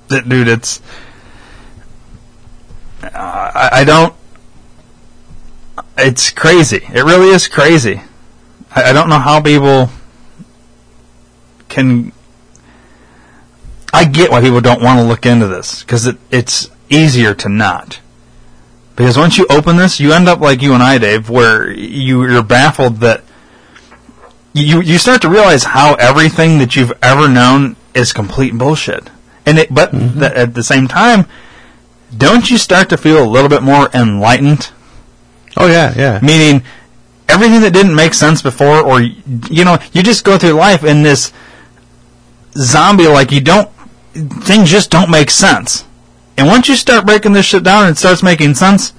That- dude, it's. Uh, I, I don't. It's crazy. It really is crazy. I, I don't know how people can. I get why people don't want to look into this because it, it's easier to not. Because once you open this, you end up like you and I, Dave, where you, you're baffled that you you start to realize how everything that you've ever known is complete bullshit. And it, but mm-hmm. th- at the same time, don't you start to feel a little bit more enlightened? Oh yeah, yeah. Meaning, everything that didn't make sense before, or you know, you just go through life in this zombie like you don't things just don't make sense. And once you start breaking this shit down and it starts making sense,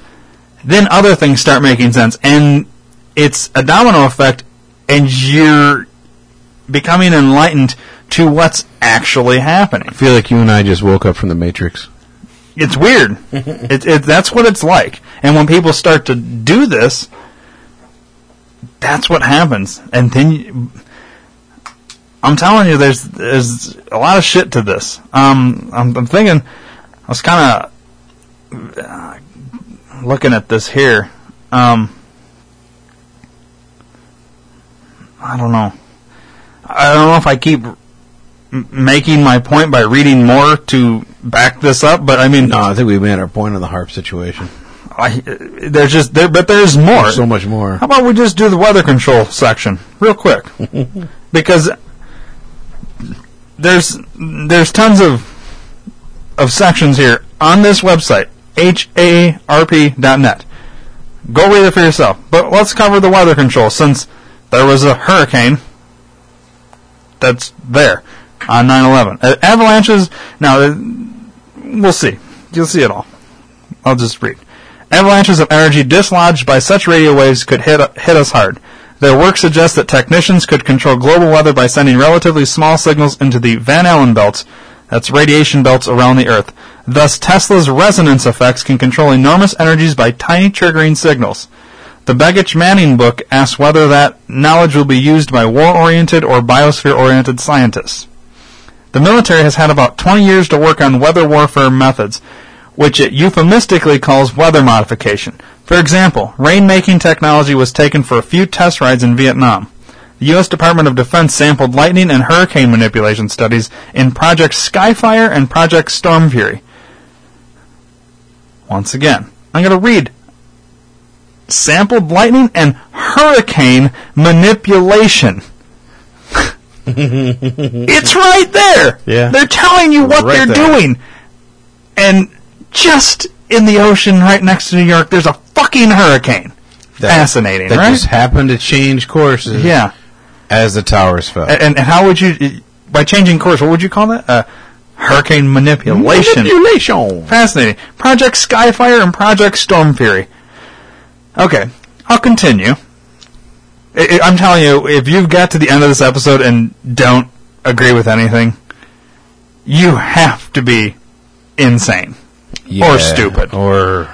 then other things start making sense, and it's a domino effect, and you're becoming enlightened to what's actually happening. I feel like you and I just woke up from the Matrix. It's weird. it, it, that's what it's like. And when people start to do this, that's what happens. And then, I'm telling you, there's there's a lot of shit to this. Um, I'm, I'm thinking, I was kind of uh, looking at this here. Um, I don't know. I don't know if I keep m- making my point by reading more to back this up, but I mean, No, I think we made our point on the HAARP situation. I, there's just there, but there's more. There's so much more. How about we just do the weather control section real quick? because there's there's tons of of sections here on this website, haarp.net. Go read it for yourself. But let's cover the weather control since there was a hurricane that's there on 9/11. Uh, avalanches. Now uh, we'll see. You'll see it all. I'll just read. Avalanches of energy dislodged by such radio waves could hit, hit us hard. Their work suggests that technicians could control global weather by sending relatively small signals into the Van Allen belts, that's radiation belts around the Earth. Thus, Tesla's resonance effects can control enormous energies by tiny triggering signals. The Begich Manning book asks whether that knowledge will be used by war-oriented or biosphere-oriented scientists. The military has had about 20 years to work on weather warfare methods, which it euphemistically calls weather modification. For example, rain-making technology was taken for a few test rides in Vietnam. The U.S. Department of Defense sampled lightning and hurricane manipulation studies in Project Skyfire and Project Storm Fury. Once again, I'm going to read sampled lightning and hurricane manipulation. it's right there. Yeah. They're telling you what Right they're there. doing. And just in the ocean right next to New York, there's a fucking hurricane. That- Fascinating, That right? just happened to change courses yeah. as the towers fell. And, and how would you, by changing course, what would you call that? Uh, hurricane manipulation. Manipulation. Fascinating. Project Skyfire and Project Storm Fury. Okay, I'll continue. I, I'm telling you, if you've got to the end of this episode and don't agree with anything, you have to be insane. Yeah, stupid. Or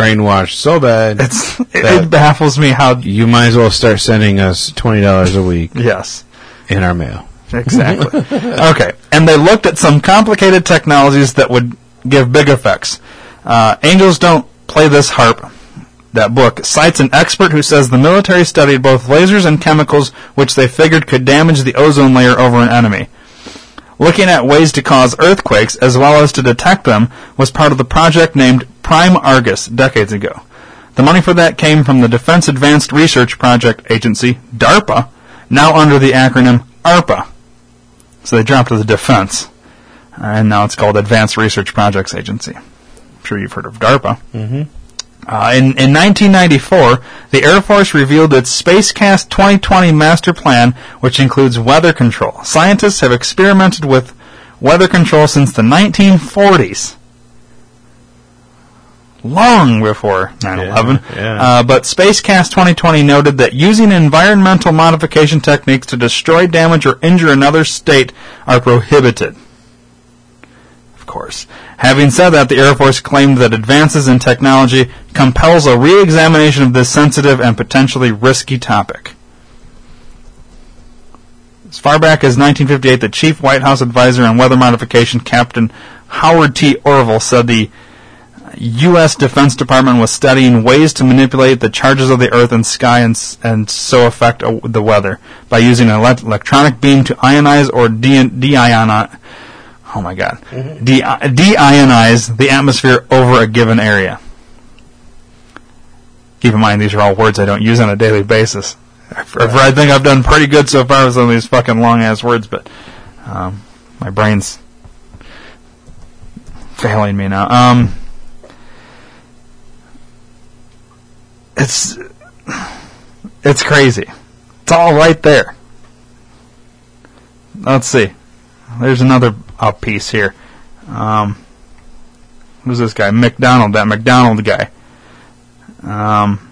brainwashed so bad. It's it, it baffles me how. you might as well start sending us $20 a week Yes. in our mail. Exactly. okay, and they looked at some complicated technologies that would give big effects. Uh, Angels Don't Play This HAARP, that book, cites an expert who says the military studied both lasers and chemicals which they figured could damage the ozone layer over an enemy. Looking at ways to cause earthquakes as well as to detect them was part of the project named Prime Argus decades ago. The money for that came from the Defense Advanced Research Project Agency, DARPA, now under the acronym ARPA. So they dropped the defense. And now it's called Advanced Research Projects Agency. I'm sure you've heard of DARPA. Mm-hmm. Uh, in, in 1994, the Air Force revealed its Spacecast 2020 master plan, which includes weather control. Scientists have experimented with weather control since the 1940s. Long before 9/11, Yeah, yeah. Uh, but Spacecast 2020 noted that using environmental modification techniques to destroy, damage, or injure another state are prohibited. Of course. Having said that, the Air Force claimed that advances in technology compels a re-examination of this sensitive and potentially risky topic. As far back as 1958, the chief White House advisor on weather modification, Captain Howard T. Orville, said the U.S. Defense Department was studying ways to manipulate the charges of the Earth and sky and, and so affect uh, the weather by using an elect- electronic beam to ionize or de- deionize. Oh my God, de- deionize the atmosphere over a given area. Keep in mind, these are all words I don't use on a daily basis. I've- I think I've done pretty good so far with some of these fucking long ass words, but um, my brain's failing me now. Um, it's it's crazy. It's all right there. Let's see. There's another piece here. Um, who's this guy? MacDonald. That MacDonald guy. Um,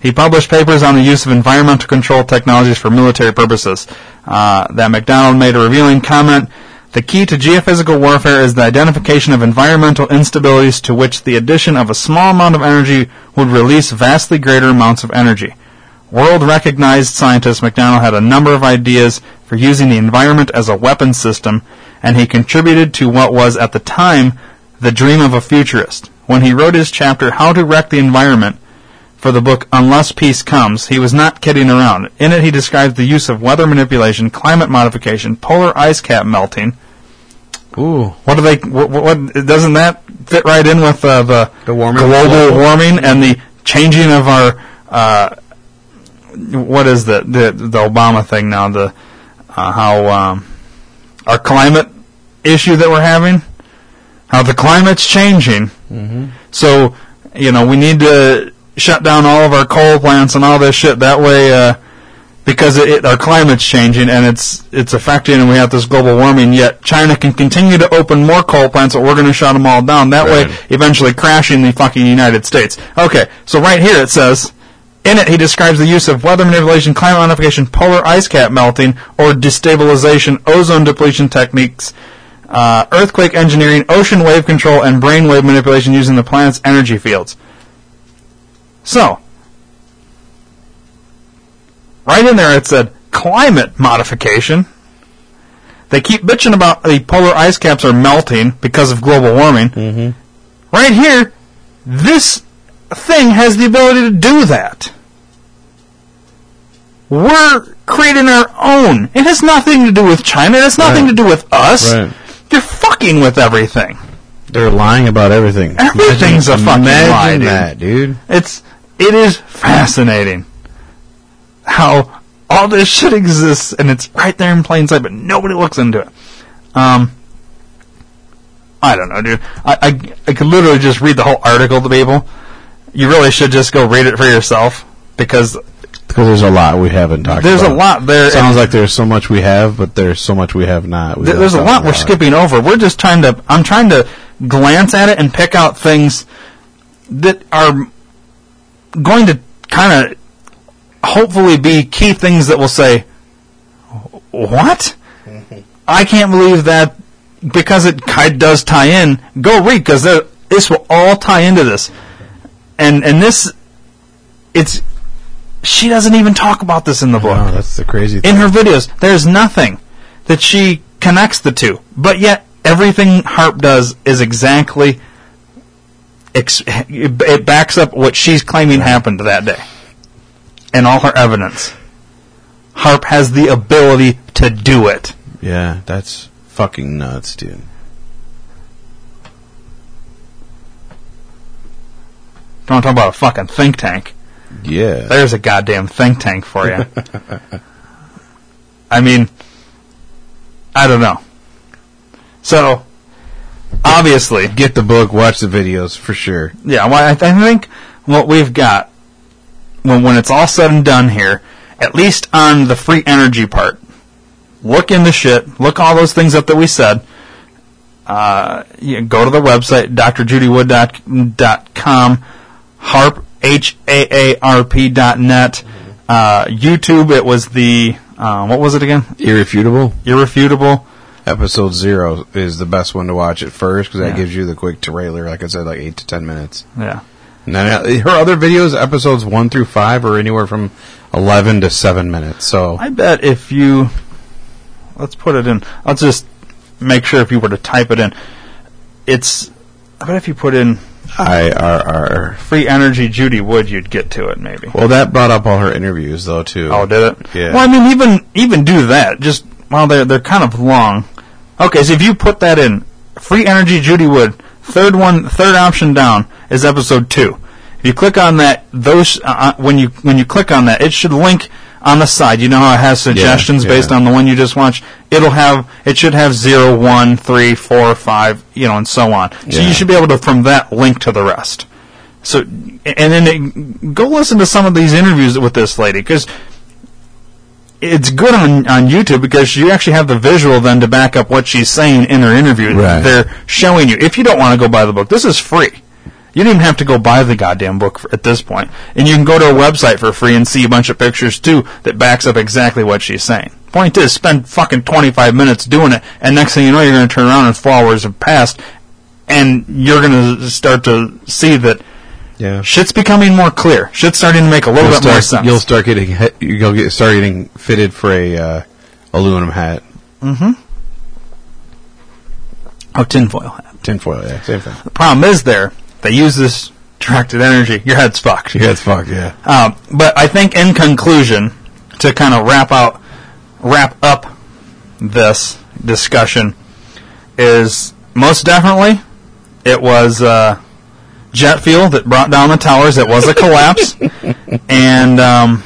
he published papers on the use of environmental control technologies for military purposes. Uh, that MacDonald made a revealing comment. The key to geophysical warfare is the identification of environmental instabilities to which the addition of a small amount of energy would release vastly greater amounts of energy. world recognized scientist, MacDonald had a number of ideas for using the environment as a weapon system, and he contributed to what was, at the time, the dream of a futurist. When he wrote his chapter, How to Wreck the Environment, for the book Unless Peace Comes, he was not kidding around. In it, he describes the use of weather manipulation, climate modification, polar ice cap melting. Ooh. What do they? What, what doesn't that fit right in with uh, the The warming global global. warming and the changing of our? Uh, what is the the the Obama thing now? The uh, how um, our climate issue that we're having, how the climate's changing. So you know we need to shut down all of our coal plants and all this shit. That way, uh, because it, it, our climate's changing and it's it's affecting, and we have this global warming. Yet China can continue to open more coal plants, but we're going to shut them all down. That way, eventually crashing the fucking United States. Okay, so right here it says. In it, he describes the use of weather manipulation, climate modification, polar ice cap melting, or destabilization, ozone depletion techniques, uh, earthquake engineering, ocean wave control, and brainwave manipulation using the planet's energy fields. So, right in there it said climate modification. They keep bitching about the polar ice caps are melting because of global warming. Mm-hmm. Right here, this thing has the ability to do that. We're creating our own. It has nothing to do with China. It has nothing Right. to do with us. Right. You're fucking with everything. They're lying about everything. Everything's a fucking imagine lie, dude. that, dude. It's it is fascinating how all this shit exists and it's right there in plain sight, but nobody looks into it. Um, I don't know, dude. I, I I could literally just read the whole article to people. You really should just go read it for yourself because Because there's a lot we haven't talked there's about. a lot there. Sounds like there's so much we have, but there's so much we have not. We there's a lot we're skipping over. We're just trying to. I'm trying to glance at it and pick out things that are going to kind of hopefully be key things that will say, "What? I can't believe that." Because it kind of does tie in. Go read because this will all tie into this, and and this, it's. She doesn't even talk about this in the book No, that's the crazy thing. in her videos, there's nothing that she connects the two. But yet, everything HAARP does is exactly. Ex- it backs up what she's claiming happened that day. And all her evidence. HAARP has the ability to do it. yeah, that's fucking nuts, dude. Don't talk about a fucking think tank. Yeah. There's a goddamn think tank for you. I mean, I don't know. So, obviously, Get the book, watch the videos for sure. Yeah, well, I, th- I think what we've got when when it's all said and done here, at least on the free energy part, look into shit, look all those things up that we said. Uh, you go to the website drjudywood.com, HAARP h a a r p dot net. Uh, YouTube, it was the uh, what was it again? Irrefutable. Irrefutable. Episode zero is the best one to watch at first because that Yeah. gives you the quick trailer. Like I said, like eight to ten minutes. Yeah. Uh, her other videos, episodes one through five, are anywhere from eleven to seven minutes. So I bet if you let's put it in. I'll just make sure if you were to type it in, it's. I bet if you put in I R R. free energy Judy Wood, you'd get to it maybe. Well, that brought up all her interviews though too. Oh, did it? Yeah. Well, I mean, even even do that. Just well, they're they're kind of long. Okay, so if you put that in, free energy Judy Wood, third one, third option down is episode two. If you click on that, those uh, uh, when you when you click on that, it should link on the side. You know how it has suggestions yeah. based on the one you just watched. It'll have it should have zero, one, three, four, five, you know, and so on. So Yeah. you should be able to from that link to the rest. So and then it, go listen to some of these interviews with this lady because it's good on on YouTube because you actually have the visual then to back up what she's saying in her interview. Right. They're showing you. If you don't want to go buy the book, this is free. You don't even have to go buy the goddamn book for, at this point, and you can go to her website for free and see a bunch of pictures too that backs up exactly what she's saying. Point is, spend fucking twenty five minutes doing it, and next thing you know, you're going to turn around and four hours have passed, and you're going to start to see that Yeah. Shit's becoming more clear. Shit's starting to make a little You'll bit more sense. you'll start getting you'll get start getting fitted for a uh, aluminum hat, Mm-hmm. oh, tinfoil hat. tinfoil. Yeah, same thing. The problem is there, they use this directed energy. Your head's fucked. Yeah, it's fucked, Yeah. Um, but I think in conclusion, to kind of wrap out, wrap up this discussion, is most definitely it was uh, jet fuel that brought down the towers. It was a collapse, and um,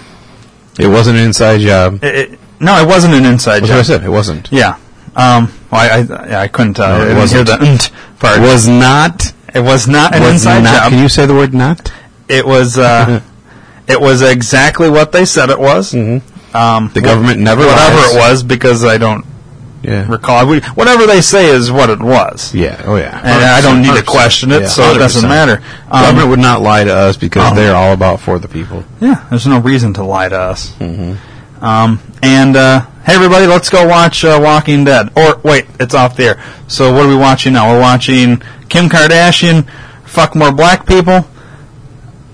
It wasn't an inside job. it, it, no, it wasn't an inside That's what I job. said. It wasn't. Yeah. Um, well, I, I, I couldn't tell. No, it wasn't. hear the part. Was not. It was not an was inside not. job. Can you say the word not? it was. Uh, it was exactly what they said it was. Mm-hmm. Um, The government never whatever lies. it was, because I don't Yeah. recall. We, whatever they say is what it was. Yeah. Oh yeah. And I don't need to 100%. question it, Yeah, so it doesn't matter. Um, government would not lie to us because Oh. they're all about for the people. Yeah, there's no reason to lie to us. Mm-hmm. Um, and uh, hey, everybody, let's go watch uh, Walking Dead. Or wait, it's off the air. So what are we watching now? We're watching Kim Kardashian fuck more black people,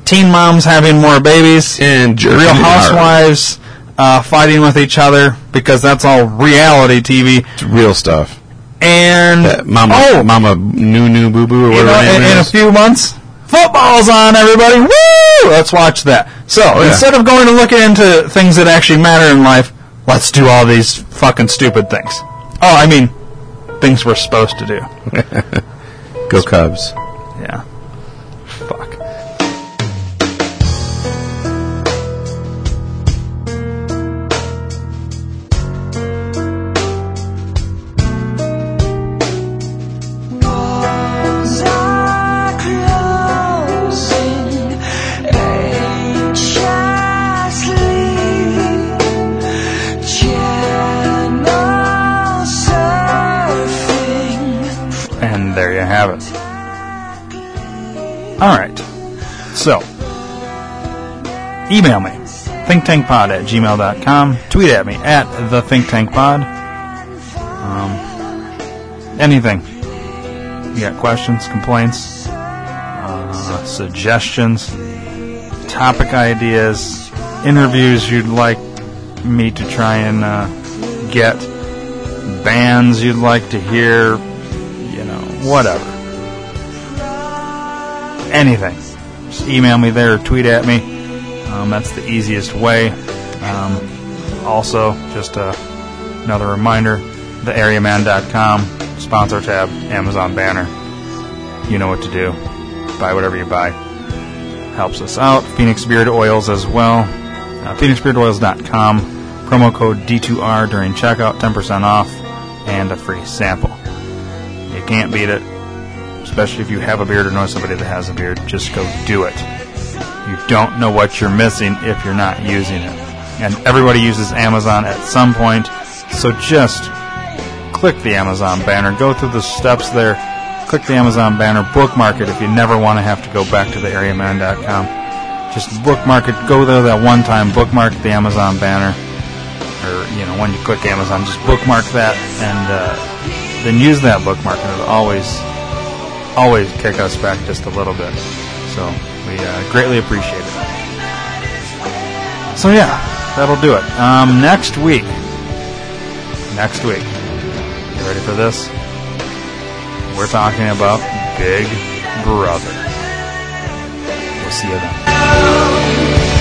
teen moms having more babies, And Real. Housewives uh, fighting with each other because that's all reality TV. It's real stuff. And That mama, oh, mama, new new boo boo or you whatever know, in, in a few months, football's on, everybody. Woo! Let's watch that. So yeah. instead of going and looking into things that actually matter in life, let's do all these fucking stupid things. Oh, I mean, things we're supposed to do. Go Cubs. Yeah. Thinktankpod at gmail.com. Tweet at me at the thinktankpod. Um, anything. You got questions, complaints, uh, suggestions, topic ideas, interviews you'd like me to try and uh, get, bands you'd like to hear, you know, whatever. Anything. Just email me there or tweet at me. Um, that's the easiest way. Um, also, just uh, another reminder theareaman.com, sponsor tab, Amazon banner. You know what to do. Buy whatever you buy. Helps us out. Phoenix Beard Oils as well. Uh, PhoenixBeardOils.com. Promo code D2R during checkout, 10% off, and a free sample. You can't beat it, especially if you have a beard or know somebody that has a beard. Just go do it. You don't know what you're missing if you're not using it. And everybody uses Amazon at some point, so just click the Amazon banner, go through the steps there, click the Amazon banner, bookmark it if you never want to have to go back to the areaman.com. Just bookmark it, go there that one time, bookmark the Amazon banner, or, you know, when you click Amazon, just bookmark that, and uh, then use that bookmark, and it'll always, always kick us back just a little bit. So we uh, greatly appreciate it. So yeah, that'll do it. Um, next week, next week, you ready for this? We're talking about Big Brother. We'll see you then.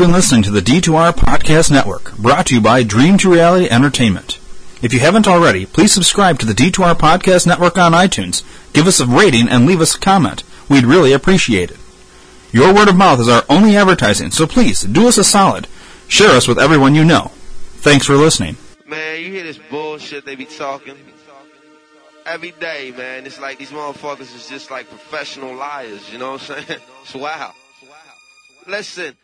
Been listening to the D2R Podcast Network, brought to you by Dream to Reality Entertainment. If you haven't already, please subscribe to the D2R Podcast Network on iTunes, give us a rating, and leave us a comment. We'd really appreciate it. Your word of mouth is our only advertising, so please do us a solid. Share us with everyone you know. Thanks for listening. Man, you hear this bullshit they be talking every day, man. It's like these motherfuckers is just like professional liars, you know what I'm saying? It's wow. Listen,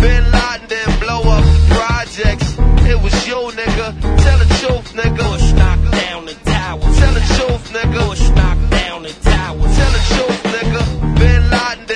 Bin Laden didn't blow up the projects. It was you, nigga. Tell the truth, nigga. Bush knocked down the tower. Tell the truth, nigga. Bush knocked down the tower. Tell the truth, nigga. Bin Laden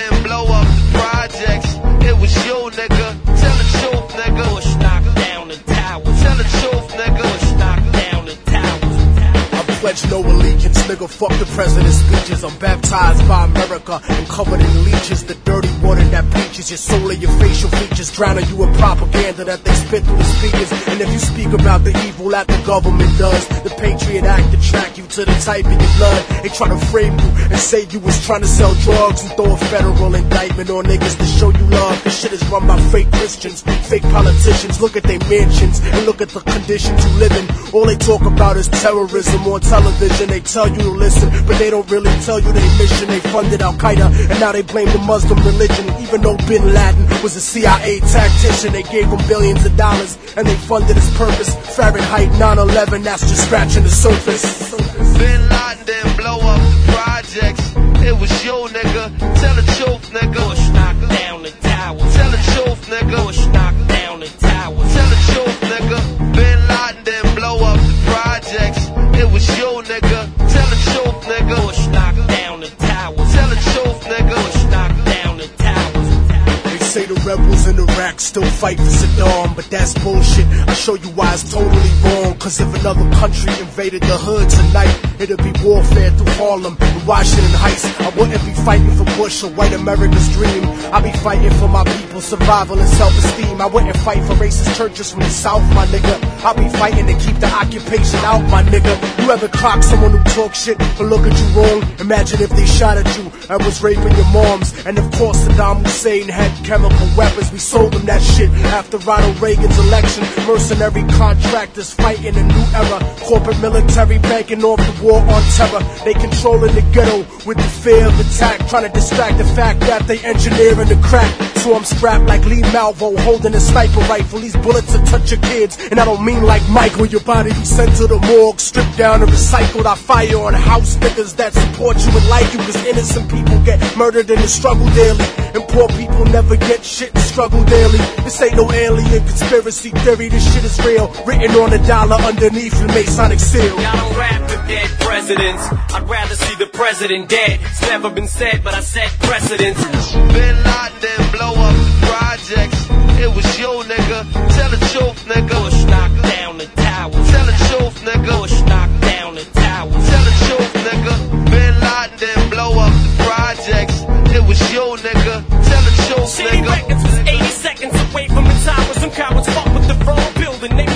pledge no allegiance, nigga. Fuck the president's speeches. I'm baptized by America and covered in leeches. The dirty water that bleaches your soul and your facial features, drowning you in propaganda that they spit through the speakers. And if you speak about the evil that the government does, the Patriot Act attract you to the type of your blood. They try to frame you and say you was trying to sell drugs and throw a federal indictment on niggas to show you love. This shit is run by fake Christians, fake politicians. Look at their mansions and look at the conditions you live in. All they talk about is terrorism on television. They tell you to listen, but they don't really tell you their mission. They funded Al Qaeda and now they blame the Muslim religion. Even though Bin Laden was a CIA tactician, they gave him billions of dollars and they funded his purpose. Fahrenheit 9/11, that's just scratching the surface. Bin Laden didn't blow up the projects. It was you, nigga. Tell the truth, nigga. Rebels still fight for Saddam, but that's bullshit. I show you why it's totally wrong. Cause if another country invaded the hood tonight, it'd be warfare through Harlem and Washington Heights. I wouldn't be fighting for Bush or white America's dream. I'd be fighting for my people's survival and self-esteem. I wouldn't fight for racist churches from the South, my nigga. I'd be fighting to keep the occupation out, my nigga. You ever clock someone who talk shit or look at you wrong? Imagine if they shot at you and was raping your moms. And of course Saddam Hussein had chemical weapons. We sold them that shit after Ronald Reagan's election. Mercenary contractors fighting a new era. Corporate military banking off the war on terror. They controlling the ghetto with the fear of attack. Trying to distract the fact that they engineering the crack. So I'm strapped like Lee Malvo holding a sniper rifle. These bullets will touch your kids. And I don't mean like Michael. Your body be sent to the morgue, stripped down and recycled. I fire on house niggas that support you and like you. Cause innocent people get murdered in the struggle daily. And poor people never get shit and struggle daily. This ain't no alien conspiracy theory, this shit is real. Written on a dollar underneath the Masonic seal. I don't rap with dead presidents. I'd rather see the president dead. It's never been said, but I said precedents. Bin Laden blow up the projects. It was you, nigga. Tell the truth, nigga. Bush knocked down the tower. Tell the truth, nigga. Bush knocked down the tower. Tell the truth, nigga. Bin Laden blow up the projects. It was you, nigga. Cowards fought with the wrong building. They